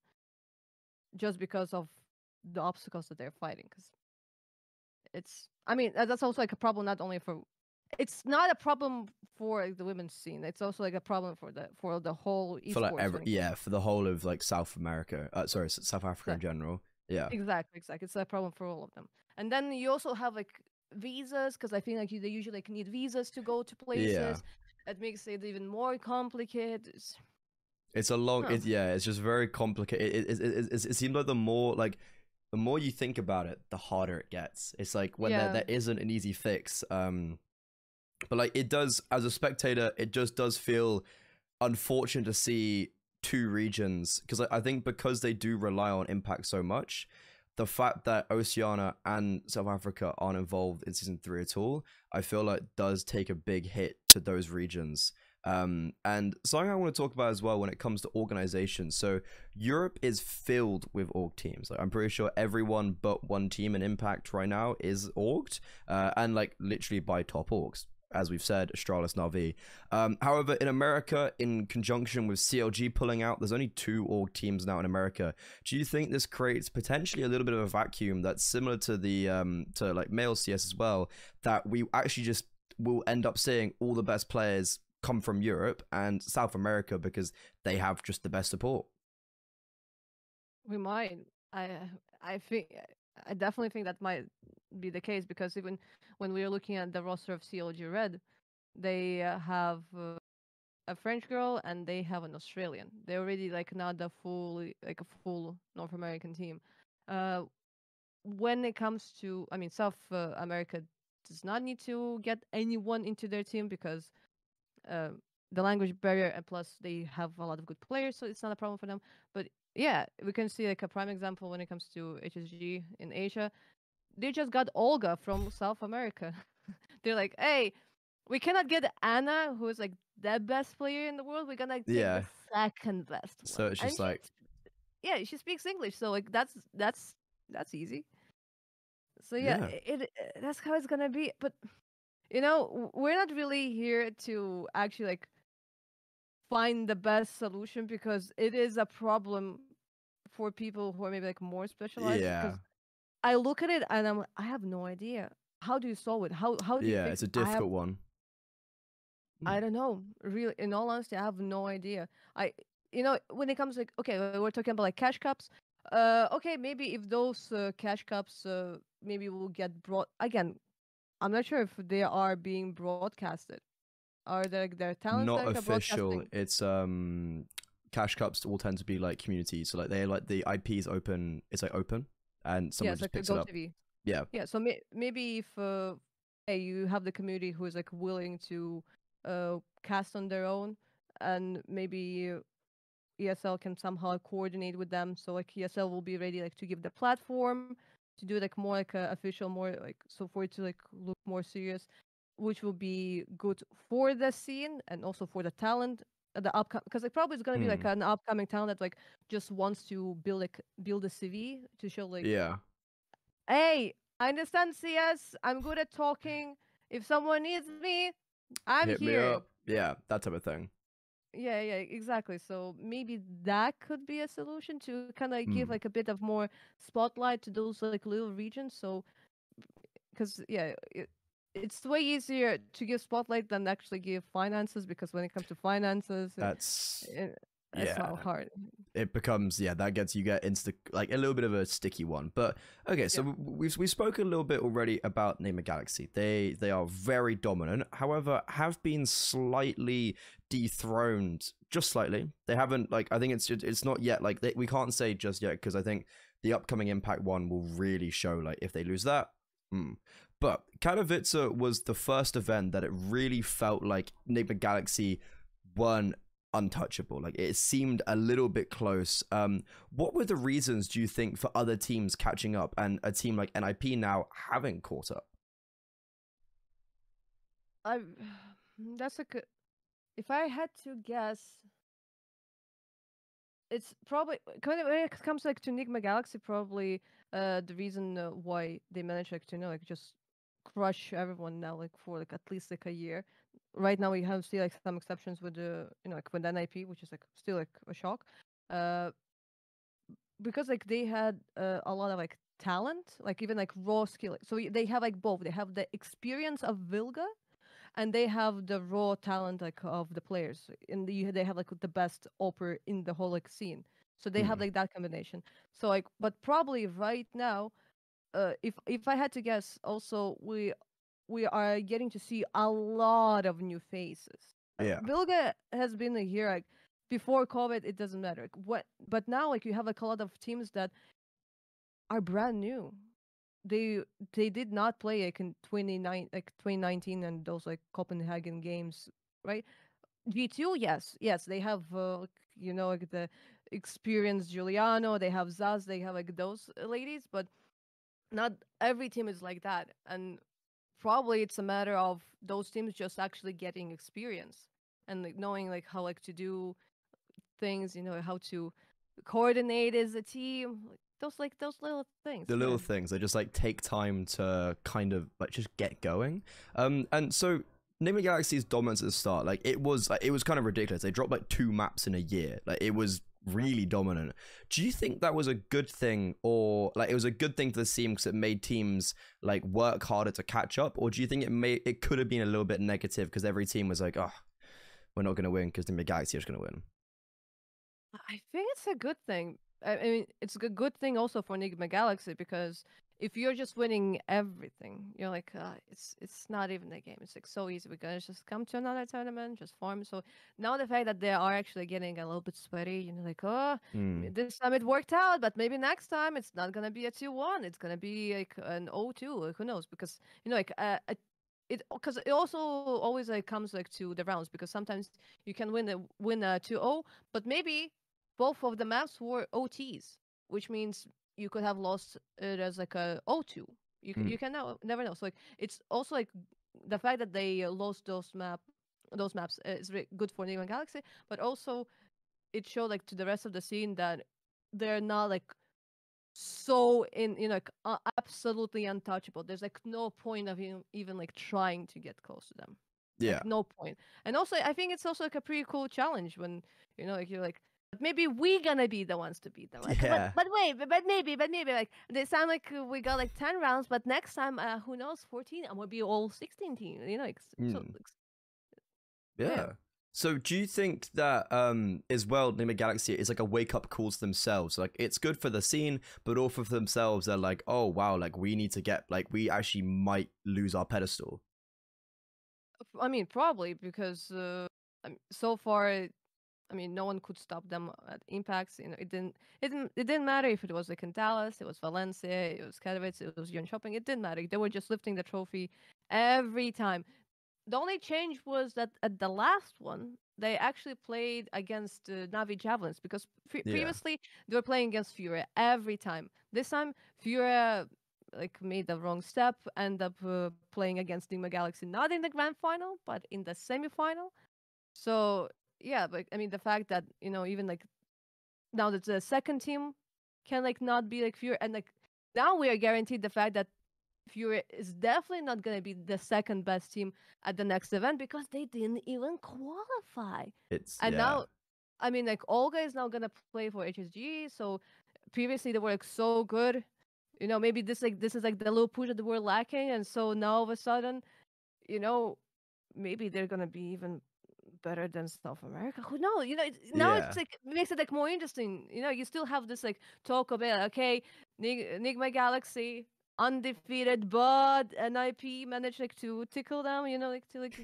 just because of the obstacles that they're fighting? Because it's, I mean, that's also like a problem not only for, it's not a problem for like, the women's scene. It's also like a problem for the for the whole for like every, yeah, for the whole of like South America. Uh, sorry, South Africa in general. Yeah. Exactly, exactly. It's a problem for all of them. And then you also have like visas, because I feel like you, they usually like need visas to go to places. It makes it even more complicated. It's- It's a long, Huh. it, yeah. It's just very complicated. It, it, it, it, it seems like the more like the more you think about it, the harder it gets. It's like when Yeah. there, there isn't an easy fix. Um, but like it does, as a spectator, it just does feel unfortunate to see two regions because I, I think because they do rely on impact so much. The fact that Oceania and South Africa aren't involved in season three at all, I feel like does take a big hit to those regions. Um, and something I want to talk about as well when it comes to organizations. So Europe is filled with org teams. Like I'm pretty sure everyone but one team in Impact right now is orged, uh, and like literally by top orgs. As we've said, Astralis Navi. Um, however, in America, in conjunction with CLG pulling out, there's only two org teams now in America. Do you think this creates potentially a little bit of a vacuum that's similar to the um, to like male CS as well? That we actually just will end up seeing all the best players come from Europe and South America because they have just the best support. we might. I I think I definitely think that might be the case because even when we are looking at the roster of CLG Red, they have uh, a French girl and they have an Australian. They're already like not the full like a full North American team. Uh, when it comes to, I mean, South uh, America does not need to get anyone into their team because uh, the language barrier and plus they have a lot of good players, so it's not a problem for them. But yeah, we can see like a prime example when it comes to HSG in Asia. They just got Olga from South America. They're like, hey, we cannot get Anna, who is like the best player in the world. We're gonna take Yeah. the second best. So one." it's just she like- s- yeah, she speaks English, so like that's that's that's easy. So yeah, Yeah. it, it that's how it's gonna be. But you know, we're not really here to actually like find the best solution because it is a problem for people who are maybe like more specialized. Yeah. Because I look at it and I'm I have no idea. How do you solve it? How how do you Yeah, it's a? I have- difficult one. I don't know. Really, in all honesty, I have no idea. I, you know, when it comes like, okay, we're talking about like cash cups. Uh, okay, maybe if those uh, cash cups, uh, maybe will get brought again. I'm not sure if they are being broadcasted. Are there like their talents Not are official. It's um cash cups all tend to be like community. So like they're like the IP is open. It's like open, and someone yeah, just like picks it up. GoTV. Yeah. Yeah, so may- maybe if uh, hey, you have the community who is like willing to uh, cast on their own, and maybe uh, ESL can somehow coordinate with them, so like ESL will be ready like to give the platform to do like more like a official, more like so for it to like look more serious, which will be good for the scene and also for the talent. uh, The upcoming because it probably is gonna be like Hmm. an upcoming talent that like just wants to build like build a CV to show like Yeah. hey, I understand CS. I'm good at talking. If someone needs me, I'm Hit here. me. Yeah, that type of thing. Yeah, yeah, exactly. So maybe that could be a solution to kind of give Mm. like a bit of more spotlight to those like little regions. So, because yeah, it, it's way easier to give spotlight than actually give finances because when it comes to finances, That's it, it's yeah. so hard. it becomes yeah that gets you get into like a little bit of a sticky one but okay so Yeah. we've we've spoken a little bit already about Nigma Galaxy they they are very dominant however have been slightly dethroned just slightly they haven't like I think it's it's not yet like they, we can't say just yet because I think the upcoming Impact one will really show like if they lose that hmm. But Katowice was the first event that it really felt like Nigma Galaxy weren't untouchable. Like it seemed a little bit close. Um, what were the reasons do you think for other teams catching up and a team like NIP now haven't caught up? I that's a good. If I had to guess, it's probably when it comes like to Enigma Galaxy, probably uh the reason uh, why they managed like to you know like just crush everyone now like for like at least like a year. Right now we have see like some exceptions with the you know like with NIP, which is like still like a shock. Uh, because like they had uh, a lot of like talent, like even like raw skill. So they have like both. They have the experience of Vilga, and they have the raw talent like of the players. And the, they have like the best AWPer in the whole like scene. So they have Hmm. like that combination. So like, but probably right now, uh, if if I had to guess, also we we are getting to see a lot of new faces. Uh, Yeah. Vilga has been here like before COVID. It doesn't matter. Like, what, but now like you have like a lot of teams that are brand new. They they did not play like in 29 like 2019 and those like Copenhagen games, right? G2, yes, yes, they have uh, you know like the experienced juliano, they have Zaz, they have like those ladies, but not every team is like that. And probably it's a matter of those teams just actually getting experience and like knowing like how like to do things, you know, how to coordinate as a team, like those like those little things. The little things they just like take time to kind of like just get going. Um, and so Nigma Galaxy's dominance at the start, like it was like it was kind of ridiculous. They dropped like two maps in a year. Like it was really dominant. Do you think that was a good thing, or like it was a good thing for the team because it made teams like work harder to catch up, or do you think it may it could have been a little bit negative because every team was like, oh, we're not going to win because Nigma Galaxy is going to win. I think it's a good thing I mean, it's a good thing also for Enigma Galaxy because if you're just winning everything, you're like, uh, it's it's not even a game. It's like so easy. We're gonna just come to another tournament, just form. So now the fact that they are actually getting a little bit sweaty, you know, like, oh, Hmm. this time it worked out, but maybe next time it's not gonna be a two one. It's gonna be like an 0-2. Who knows? Because you know, like, uh, a it because it also always like comes like to the rounds because sometimes you can win a win a 2-0 but maybe both of the maps were OTs which means you could have lost it as like a 0-2 you can, Mm. you can know, never know. So like it's also like the fact that they uh, lost those map those maps uh, is very good for Neo Galaxy but also it showed like to the rest of the scene that they're not like so in you know like, uh, absolutely untouchable. There's like no point of even, even like trying to get close to them. Yeah. like, no point. And also i think it's also like a pretty cool challenge when you know like you're like maybe we gonna be the ones to beat them like, Yeah. but, but wait but, but maybe but maybe like they sound like uh, we got like 10 rounds but next time uh, who knows 14 and we'll be all 16 team you know like, s- so, Mm. like, Yeah. Yeah. So do you think that um as well Nigma Galaxy is like a wake up call to themselves? Like it's good for the scene, but also for themselves they're like, oh wow, like we need to get like we actually might lose our pedestal. I mean, probably because uh, so far, I mean, no one could stop them at impacts. You know, it didn't, it didn't, it didn't matter if it was like in Dallas, it was Valencia, it was Katowice, it was Jönköping. It didn't matter. They were just lifting the trophy every time. The only change was that at the last one, they actually played against uh, Navi Javelins because pre- Yeah. previously they were playing against Furia every time. This time, Furia like made the wrong step, end up uh, playing against Nigma Galaxy, not in the grand final, but in the semifinal. So yeah, but I mean the fact that you know even like now that the second team can like not be like Furia, and like now we are guaranteed the fact that Furia is definitely not gonna be the second best team at the next event because they didn't even qualify. It's And yeah. now, I mean, like Olga is now gonna play for HSG. So previously they were like so good, you know. Maybe this like this is like the little push that they were lacking, and so now all of a sudden, you know, maybe they're gonna be even better than South America. Who knows? You know, it's, now Yeah. it's like makes it like more interesting. You know, you still have this like talk about okay, Nig- Enigma Galaxy undefeated, but NIP managed like to tickle them. You know, like to like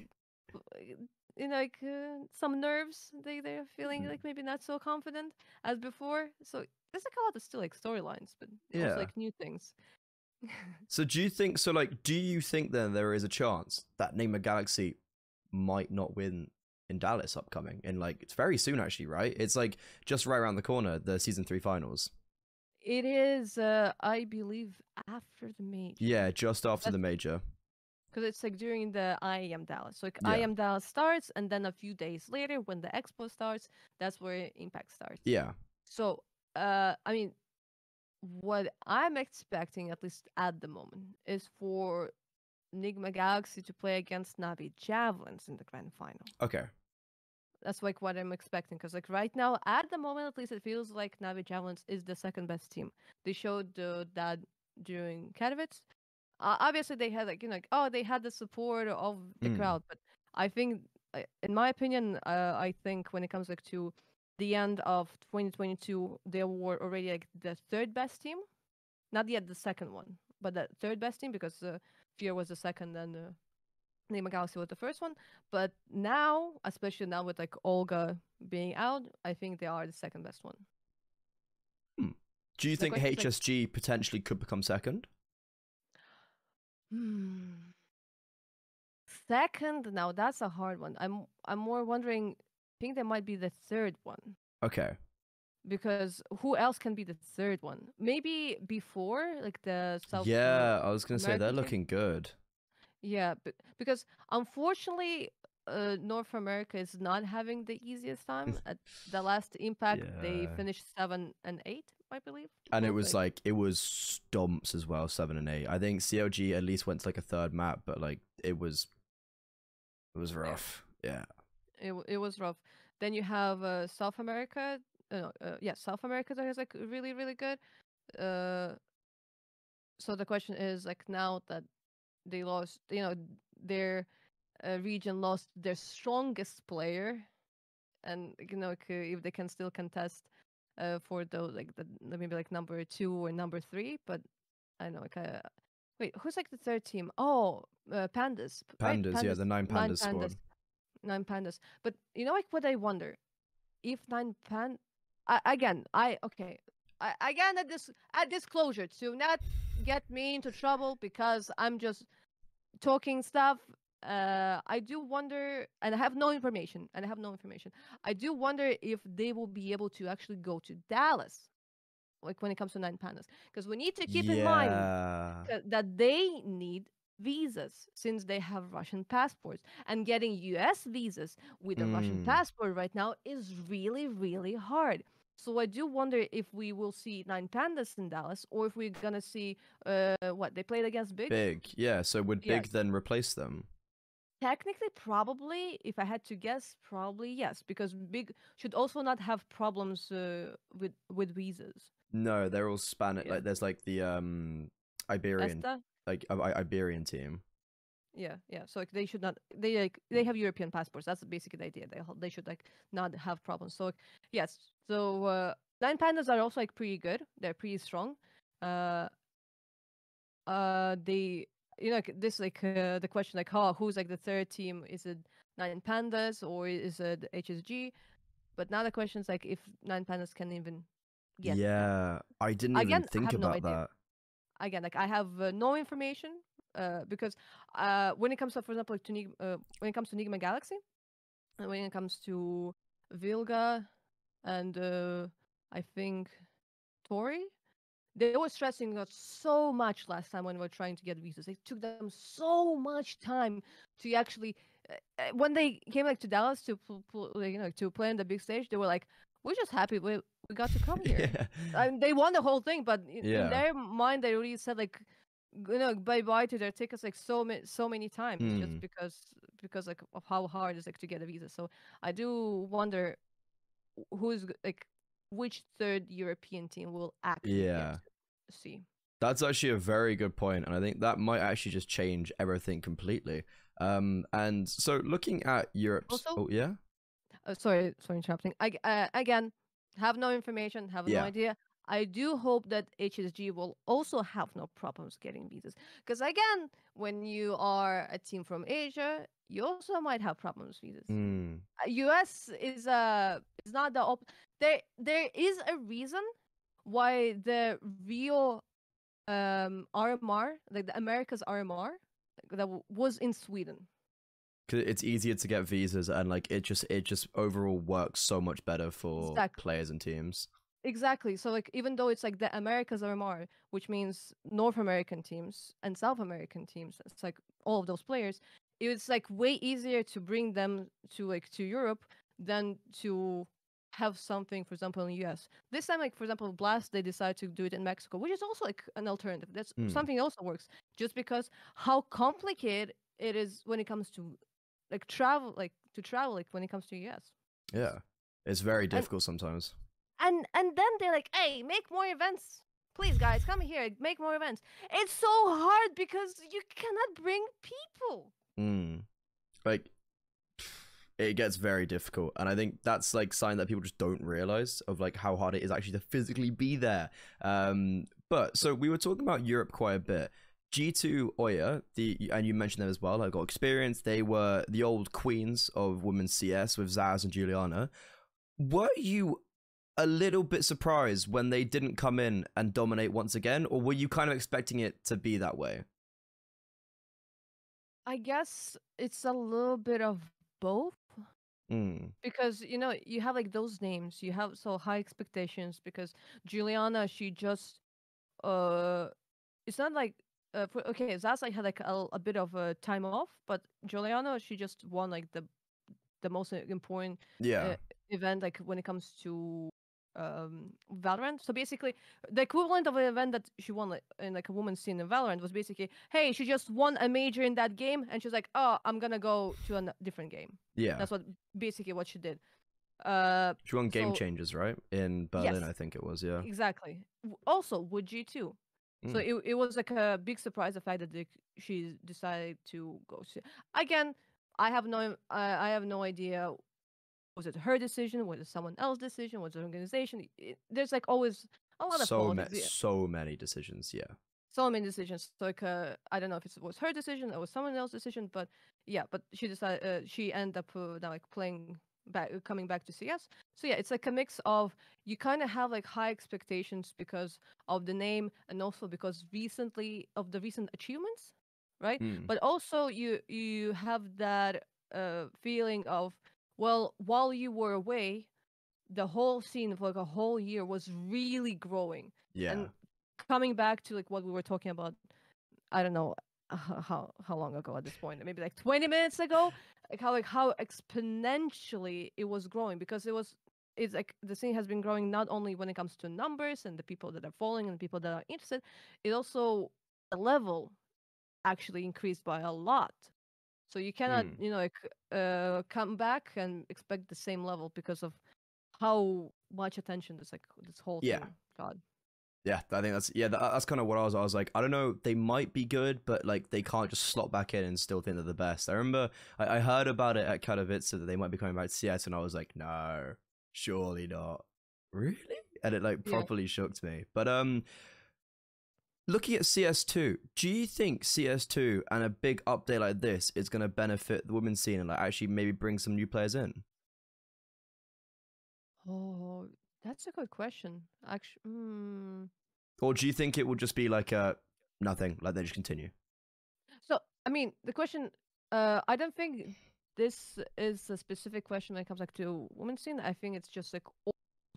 you know like uh, some nerves. They they're feeling like maybe not so confident as before. So there's like a lot of still like storylines, but Yeah. also like new things. So do you think so like do you think then there is a chance that Nigma Galaxy might not win in Dallas upcoming in like it's very soon actually, right? It's like just right around the corner, the season 3 finals. It is, uh, I believe, after the major. Yeah, just after the major. because it's like during the IEM Dallas. So like Yeah. IEM Dallas starts, and then a few days later, when the expo starts, that's where Impact starts. Yeah. So, uh, I mean, what I'm expecting, at least at the moment, is for Nigma Galaxy to play against Navi Javelins in the grand final. Okay. That's like what I'm expecting. Because like right now, at the moment, at least, it feels like Navi Javelins is the second best team. They showed uh, that during Katowice. Uh, obviously, they had like you know, like, oh, they had the support of the Mm. crowd. But I think, uh, in my opinion, uh, I think when it comes like to the end of 2022, they were already like the third best team, not yet the second one, but the third best team because uh, Furia was the second and uh, Nigma Galaxy was the first one. But now, especially now with like Olga being out, I think they are the second best one. Do you The think is, like- HSG potentially could become second? Hmm. Second, now that's a hard one. I'm I'm more wondering. I think they might be the third one Okay. Because who else can be the third one? Maybe before like the South. Yeah, I was going to say they're looking good. Yeah, but because unfortunately, uh, North America is not having the easiest time. At the last impact, they finished seven and eight, I believe. And it was like it was stomps as well, 7 and 8. I think CLG at least went to like a third map, but like it was it was rough. Yeah. it, it was rough. Then you have uh, South America. Uh, uh, yeah, South America that is like really really good. Uh, so the question is like now that they lost, you know, their uh, region lost their strongest player, and you know uh, if they can still contest uh, for those like the maybe like number two or number three. But I don't know like uh, wait, who's like the third team? Oh, uh, pandas. p- right? Pandas, yeah, the nine pandas squad. Nine pandas. But you know like what I wonder if nine pan I, again I okay I, again at this at disclosure to not get me into trouble because I'm just talking stuff. Uh, I do wonder, and I have no information, and I have no information. I do wonder if they will be able to actually go to Dallas, like when it comes to Nine Pandas, because we need to keep in mind that, they need visas since they have Russian passports, and getting U.S. visas with a Russian Mm. passport right now is really, really hard. So I do wonder if we will see Nine Pandas in Dallas, or if we're gonna see uh what they played against Big. Big, yeah. So would Big Yes. then replace them? Technically, probably, if I had to guess, probably yes, because Big should also not have problems uh, with with visas. No, they're all Spanish. Yeah. Like there's like the um Iberian, Esta? like I- I- Iberian team. Yeah, yeah. So like they should not. They like they have European passports. That's basically the idea. They they should like not have problems. So like, yes. So uh, nine pandas are also like pretty good. They're pretty strong. Uh, uh, they you know like, this like uh, the question like oh who's like the third team? Is it nine pandas or is it HSG? But now the question is like if nine pandas can even get yeah, I didn't even Again, I think have no about that. again like i have uh, no information uh, because uh, when it comes to for example like, to Nig- uh, when it comes to Nigma Galaxy and when it comes to Vilga and uh, I think Tori they were stressing us so much last time when we were trying to get visas it took them so much time to actually uh, uh, when they came like to Dallas to you know to play on the big stage they were like we're just happy we, we got to come here yeah. I mean, they won the whole thing, but in, Yeah. in their mind, they already said like, you know, bye bye to their tickets like so many so many times Mm. just because because like of how hard it's like to get a visa. So I do wonder who's like which third European team will actually Yeah. see. That's actually a very good point, and I think that might actually just change everything completely. Um, and so looking at Europe, oh yeah, Uh, sorry, sorry, interrupting. I, uh, again, have no information, have Yeah. no idea. I do hope that HSG will also have no problems getting visas. Because again, when you are a team from Asia, you also might have problems with visas. mm, Uh, US is uh is not the op- there there is a reason why the real um RMR, like the America's RMR, that w- was in Sweden. 'cause it's easier to get visas, and like it just it just overall works so much better for Exactly. players and teams. Exactly. So like even though it's like the Americas RMR, which means North American teams and South American teams, it's like all of those players, it's like way easier to bring them to like to Europe than to have something, for example, in the US. This time, like for example, Blast, they decided to do it in Mexico, which is also like an alternative. That's Mm. something that works. Just because how complicated it is when it comes to like travel, like to travel, like when it comes to US. Yeah, it's very difficult sometimes. And and then they're like hey make more events please guys come here make more events it's so hard because you cannot bring people Mm. Like it gets very difficult, and I think that's like sign that people just don't realize of like how hard it is actually to physically be there. Um, but so we were talking about Europe quite a bit. G2 Oya, the and you mentioned them as well. I got experience. They were the old queens of women's CS with Zaz and Juliana. Were you a little bit surprised when they didn't come in and dominate once again, or were you kind of expecting it to be that way? i guess it's a little bit of both Mm. because you know you have like those names you have so high expectations because juliana she just uh it's not like uh, for, okay Zaza had like a, a bit of a time off but juliana she just won like the the most important Yeah. uh, event like when it comes to um Valorant. So basically the equivalent of an event that she won like in like a woman's scene in Valorant was basically, hey, she just won a major in that game and she's like, Oh, I'm gonna go to a different game. yeah. That's what basically what she did. Uh She won Game So- Changers, right? In Berlin, Yes. I think it was, yeah. exactly. Also would G two. So Mm. it, it was like a big surprise the fact that they, she decided to go to again I have no I have no idea was it her decision? Was it someone else's decision? Was it an organization? It- there's like always a lot of so ma- yeah. so many decisions. Yeah. so many decisions. So, Like uh, I don't know if it was her decision or was someone else's decision, but yeah, but she decided uh, she ended up uh, now like playing back, uh, coming back to CS. So yeah, it's like a mix of you kind of have like high expectations because of the name and also because recently of the recent achievements, right? Mm. But also you you have that uh feeling of well, while you were away, the whole scene for like a whole year was really growing Yeah. and coming back to like what we were talking about i don't know uh, how how long ago at this point? Maybe like 20 minutes ago? Like how like how exponentially it was growing because it was it's like the scene has been growing not only when it comes to numbers and the people that are following and the people that are interested it also the level actually increased by a lot so you cannot Mm. you know like uh come back and expect the same level because of how much attention this like this whole Yeah. thing got Yeah, I think that's yeah. That, that's kind of what I was. I was like, I don't know. They might be good, but like they can't just slot back in and still think they're the best. I remember I, I heard about it at Katowice that they might be coming back to CS, and I was like, no, surely not. Really? And it like Yeah. properly shocked me. But um, looking at CS2, do you think CS2 and a big update like this is going to benefit the women's scene and like actually maybe bring some new players in? Oh, that's a good question. Actually, mm. Or do you think it will just be like a nothing, like they just continue? so I mean, the question. Uh, I don't think this is a specific question when it comes like to women's scene. I think it's just like all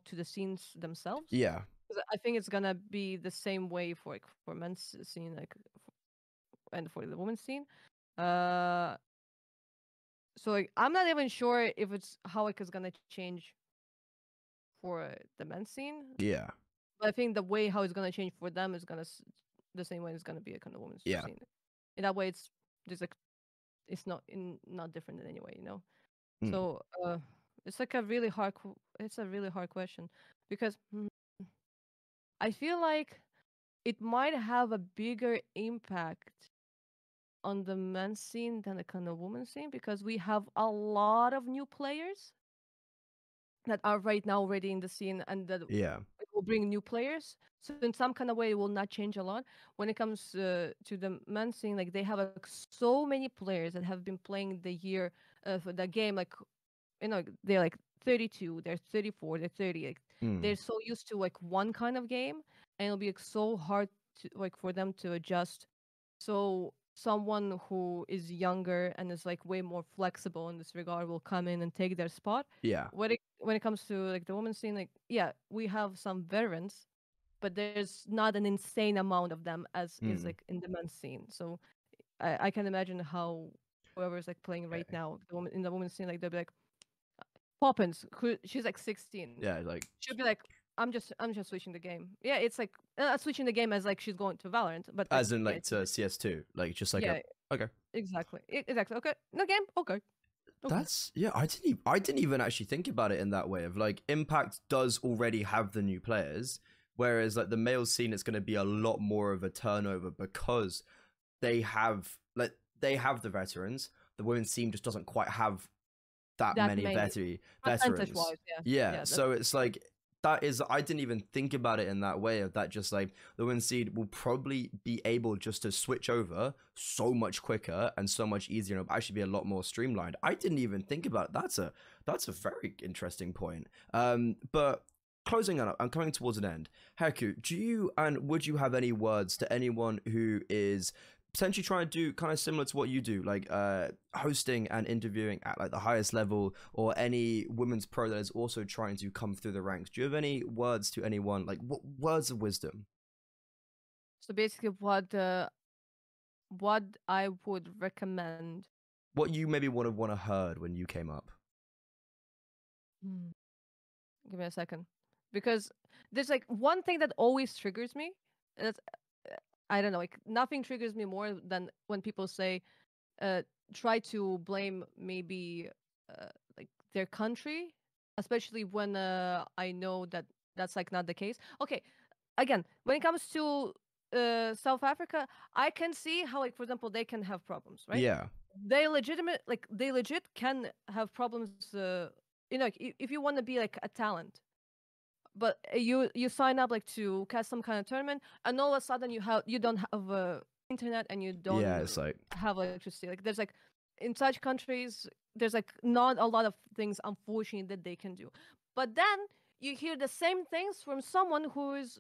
to the scenes themselves. Yeah. I think it's gonna be the same way for like for men's scene, like, and for the women's scene. Uh, so like I'm not even sure if it's how like it's gonna change for the men's scene. Yeah. But I think the way how it's gonna change for them is gonna s- the same way it's gonna be a kind of women's Yeah. scene. In that way, it's just like it's not in not different in any way, you know. Mm. So uh, it's like a really hard. It's a really hard question because mm, I feel like it might have a bigger impact on the men's scene than the kind of woman scene because we have a lot of new players that are right now already in the scene and that Yeah. will bring new players. So in some kind of way, it will not change a lot. When it comes uh, to the men's scene, like they have like, so many players that have been playing the year of the game. Like you know, they're like 32, they're 34, they're 30. Like, Mm. they're so used to like one kind of game, and it'll be like, so hard to like for them to adjust. So someone who is younger and is like way more flexible in this regard will come in and take their spot Yeah. when it when it comes to like the women's scene, like yeah, we have some veterans, but there's not an insane amount of them as is Mm. like in the men's scene. So I, I can imagine how whoever's like playing right Okay. now, the woman in the women's scene, like they'll be like Poppins, who she's like 16. Yeah. Like. She'll be like, I'm just I'm just switching the game. Yeah, it's like uh, switching the game as like she's going to Valorant, but As in like to CS2, like just like yeah, a okay. exactly, exactly. Okay, no game, okay. okay. That's yeah. I didn't. Even, I didn't even actually think about it in that way. Of like, Impact does already have the new players, whereas like the male scene, it's going to be a lot more of a turnover because they have like they have the veterans. The women's scene just doesn't quite have that, That many, many. veteran veterans. Yeah. Yeah, Yeah, so it's like that is I didn't even think about it in that way of that just like the women's seed will probably be able just to switch over so much quicker and so much easier and it'll actually be a lot more streamlined. I didn't even think about it. That's a that's a very interesting point. Um but closing on up, I'm coming towards an end. Heccu, do you and would you have any words to anyone who is potentially trying to do kind of similar to what you do, like uh, hosting and interviewing at like the highest level, or any women's pro that is also trying to come through the ranks. Do you have any words to anyone, like what words of wisdom? So basically, what uh, what I would recommend. What you maybe would have want to heard when you came up? Hmm. Give me a second, because there's like one thing that always triggers me. and That's I don't know, like nothing triggers me more than when people say, uh, try to blame maybe uh, like their country, especially when uh, I know that that's like not the case. Okay, again, when it comes to uh, South Africa, I can see how, like for example, they can have problems, right? Yeah, they legitimate like they legit can have problems uh, you know like, if you want to be like a talent but uh, you you sign up like to cast some kind of tournament and all of a sudden you have you don't have uh, internet and you don't yeah, it's like have electricity. Like there's like in such countries there's like not a lot of things unfortunately that they can do. But then you hear the same things from someone who is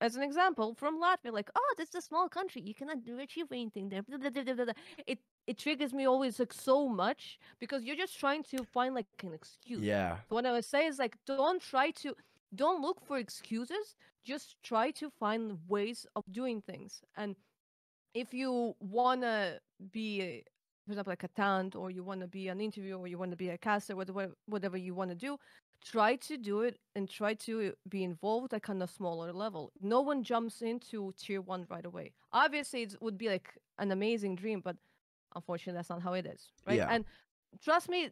as an example from latvia like oh this is a small country you cannot do achieve anything there. Blah, blah, blah, blah, blah, blah." it it triggers me always like so much because you're just trying to find like an excuse. Yeah, what I would say is like don't try to don't look for excuses. Just try to find ways of doing things. And if you wanna be, a- for example, like a talent, or you wanna be an interviewer, or you wanna be a caster, whatever whatever you wanna do, try to do it and try to be involved like on a smaller level. No one jumps into tier one right away. Obviously, it would be like an amazing dream, but unfortunately, that's not how it is, right? Yeah. And trust me,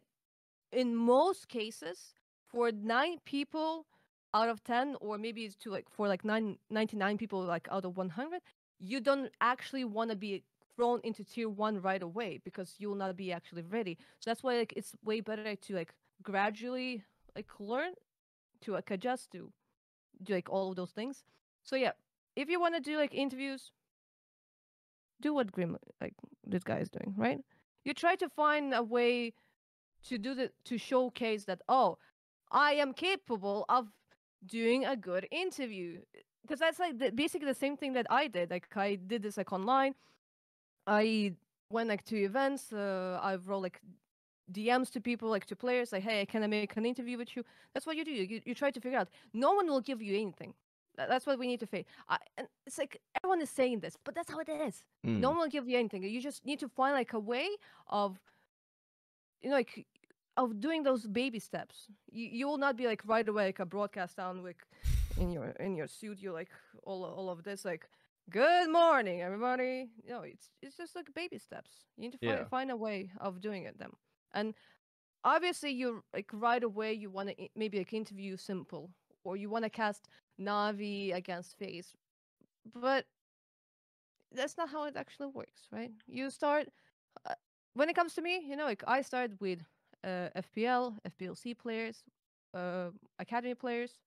in most cases, for nine people out of 10, or maybe it's to like for like nine, 99 people like out of 100, you don't actually want to be thrown into tier one right away because you will not be actually ready. So that's why like it's way better to like gradually like learn to like adjust to do like all of those things. So yeah, if you want to do like interviews, do what Grim like this guy is doing, right? You try to find a way to do the to showcase that oh, I am capable of doing a good interview because that's like the, basically the same thing that I did. Like I did this like online. I went like to events. Uh, I wrote like DMs to people, like to players, like, "Hey, can I make an interview with you?" That's what you do. You, you try to figure out. No one will give you anything. That's what we need to face. I, and it's like everyone is saying this, but that's how it is. Mm. No one will give you anything. You just need to find like a way of, you know, like of doing those baby steps. You you will not be like right away like a broadcast down like in your in your suit. You're like all all of this like. Good morning, everybody. You know, it's it's just like baby steps. You need to find, Yeah. find a way of doing it. Them and obviously you like right away you want to maybe like interview s1mple or you want to cast Navi against FaZe, but that's not how it actually works, right? You start uh, when it comes to me, you know, like I started with uh, FPL, FPLC players, uh, academy players,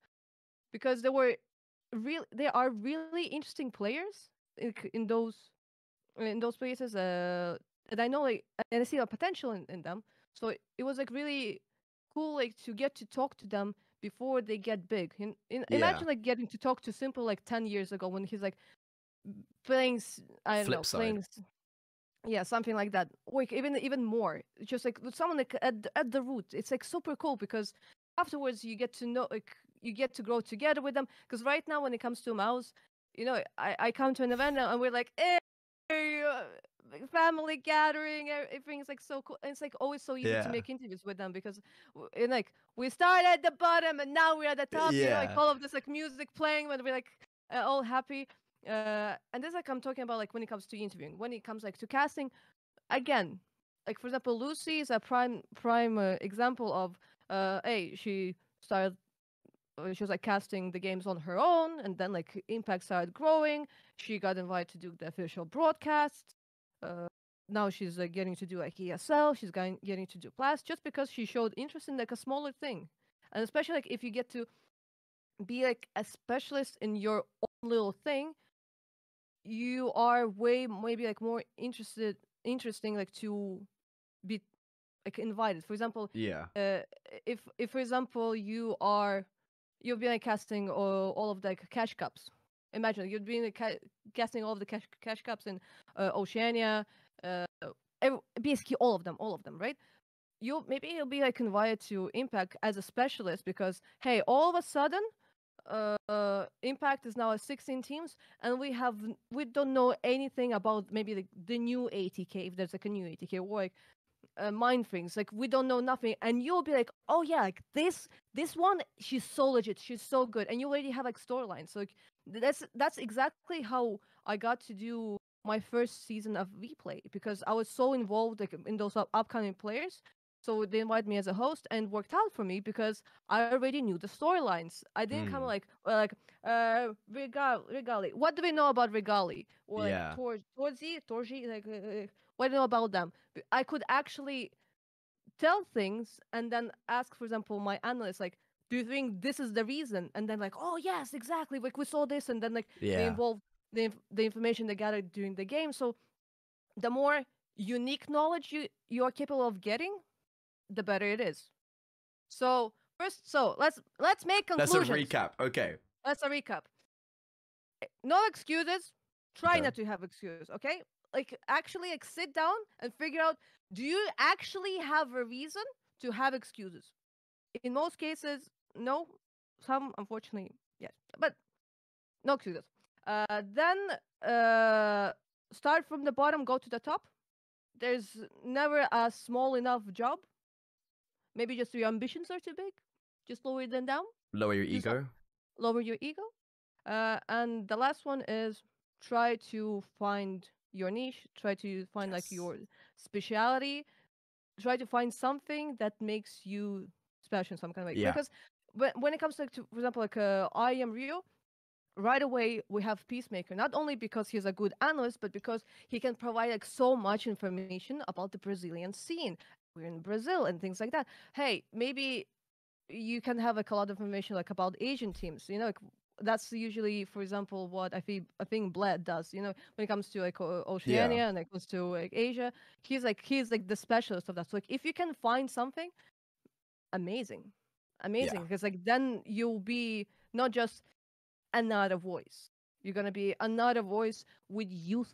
because they were real. They are really interesting players in, in those in those places. Uh, that I know, like, and I see a potential in, in them. So it, it was like really cool, like to get to talk to them before they get big. In, in, Yeah. Imagine like getting to talk to s1mple like ten years ago when he's like playing. I don't Flip know, side. playing. Yeah, something like that. Or even even more. Just like with someone like at the- at the root. It's like super cool because afterwards you get to know like you get to grow together with them. Because right now when it comes to MOUZ, you know, I I come to an event and we're like, hey, uh, family gathering. Everything's like so cool. And it's like always so easy Yeah. to make interviews with them because and like we started at the bottom and now we're at the top. You know, like Yeah. all of this like music playing when we're like uh, all happy. Uh, and this like I'm talking about like when it comes to interviewing. When it comes like to casting, again, like for example, Lucy is a prime prime uh, example of uh, hey, she started. uh, She was like casting the games on her own, and then like Impact started growing. She got invited to do the official broadcast. Uh, now she's like getting to do like ESL. She's going getting to do Blast just because she showed interest in like a smaller thing, and especially like if you get to be like a specialist in your own little thing, you are way maybe like more interested interesting like to be like invited. For example, Yeah. uh, if if for example you are you've been like casting all, all of the like, cash cups imagine you'd like, ca- casting all of the cash cash cups in uh, oceania uh, ev- basically all of them all of them right you maybe you'll be like invited to impact as a specialist because hey all of a sudden uh, uh impact is now at 16 teams and we have we don't know anything about maybe the, the new atk if there's like a new atk or like uh, mind things like we don't know nothing. And you'll be like oh yeah like this this one she's so legit she's so good. And you already have like storylines so like, that's that's exactly how i got to do my first season of WePlay because i was so involved like in those up- upcoming players so they invited me as a host and worked out for me because i already knew the storylines i didn't come Mm. like well, like uh regal regali what do we know about regali or like Yeah. Tor- Torzsi Torzsi like uh, uh, what do you know about them I could actually tell things and then ask, for example, my analyst, like, do you think this is the reason? And then like, oh yes, exactly. Like we saw this, and then like yeah. they involve the inf- the information they gathered during the game. So the more unique knowledge you you are capable of getting, the better it is. So first, so let's let's make conclusions. That's a recap. Okay. Let's a recap. Eh, No excuses. Try Okay. not to have excuses. Okay, like actually, like sit down and figure out: Do you actually have a reason to have excuses? In most cases, no. Some, unfortunately, yes, but no excuses. Uh, then uh, start from the bottom, go to the top. There's never a small enough job. Maybe just your ambitions are too big. Just lower them down Lower your some- ego. lower your ego. Uh, and the last one is try to find your niche, try to find like your speciality, try to find something that makes you special in some kind of way. Yeah. Because when, when it comes to, to, for example, like uh, IEM Rio, right away we have Peacemaker, not only because he's a good analyst, but because he can provide like so much information about the Brazilian scene. We're in Brazil and things like that. Hey, maybe you can have like a lot of information like about Asian teams. You know, like that's usually, for example, what I think I think Bled does. You know, when it comes to like Oceania and it comes to like Asia, he's like he's like the specialist of that. So like if you can find something, amazing, amazing, because like then you'll be not just another voice. You're gonna be another voice with youth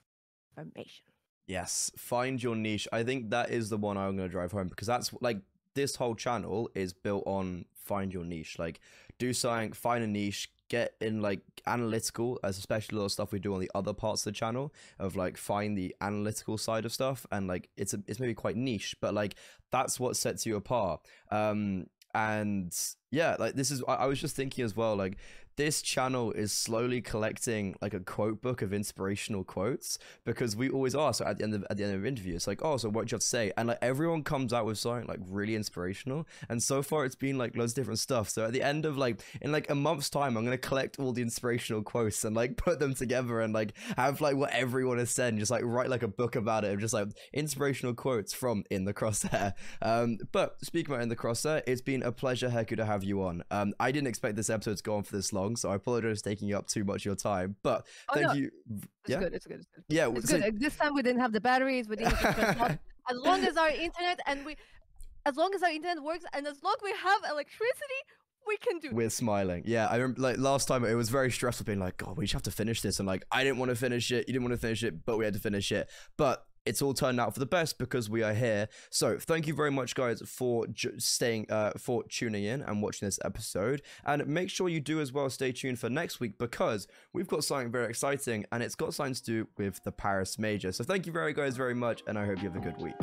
information. Yes, find your niche. I think that is the one I'm going to drive home because that's like this whole channel is built on find your niche. Like, do something, find a niche, get in like analytical, as especially a lot of stuff we do on the other parts of the channel of like find the analytical side of stuff and like it's a, it's maybe quite niche, but like that's what sets you apart. Um, and yeah, like this is I, I was just thinking as well, like this channel is slowly collecting like a quote book of inspirational quotes because we always ask at the end of at the end of interview it's like oh so what do you have to say? And like everyone comes out with something like really inspirational. And so far it's been like loads of different stuff. So at the end of like in like a month's time i'm gonna collect all the inspirational quotes and like put them together and like have like what everyone has said and just like write like a book about it of just like inspirational quotes from in the crosshair. Um but speaking about in the crosshair it's been a pleasure Heccu to have you on. Um i didn't expect this episode to go on for this long so i apologize for taking up too much of your time but Oh, thank no, you It's yeah good. It's good. It's good. yeah It's so- good. This time we didn't have the batteries. We didn't. have to charge lots. as long as our internet and we, as long as our internet works, and as long as we have electricity, we can do. We're smiling. Yeah, I remember like last time it was very stressful being like, God, we just have to finish this. And like, I didn't want to finish it. You didn't want to finish it, but we had to finish it. But it's all turned out for the best because we are here. So thank you very much, guys, for ju- staying, uh, for tuning in and watching this episode. And make sure you do as well stay tuned for next week because we've got something very exciting and it's got something to do with the Paris Major. So thank you very guys very much, and I hope you have a good week.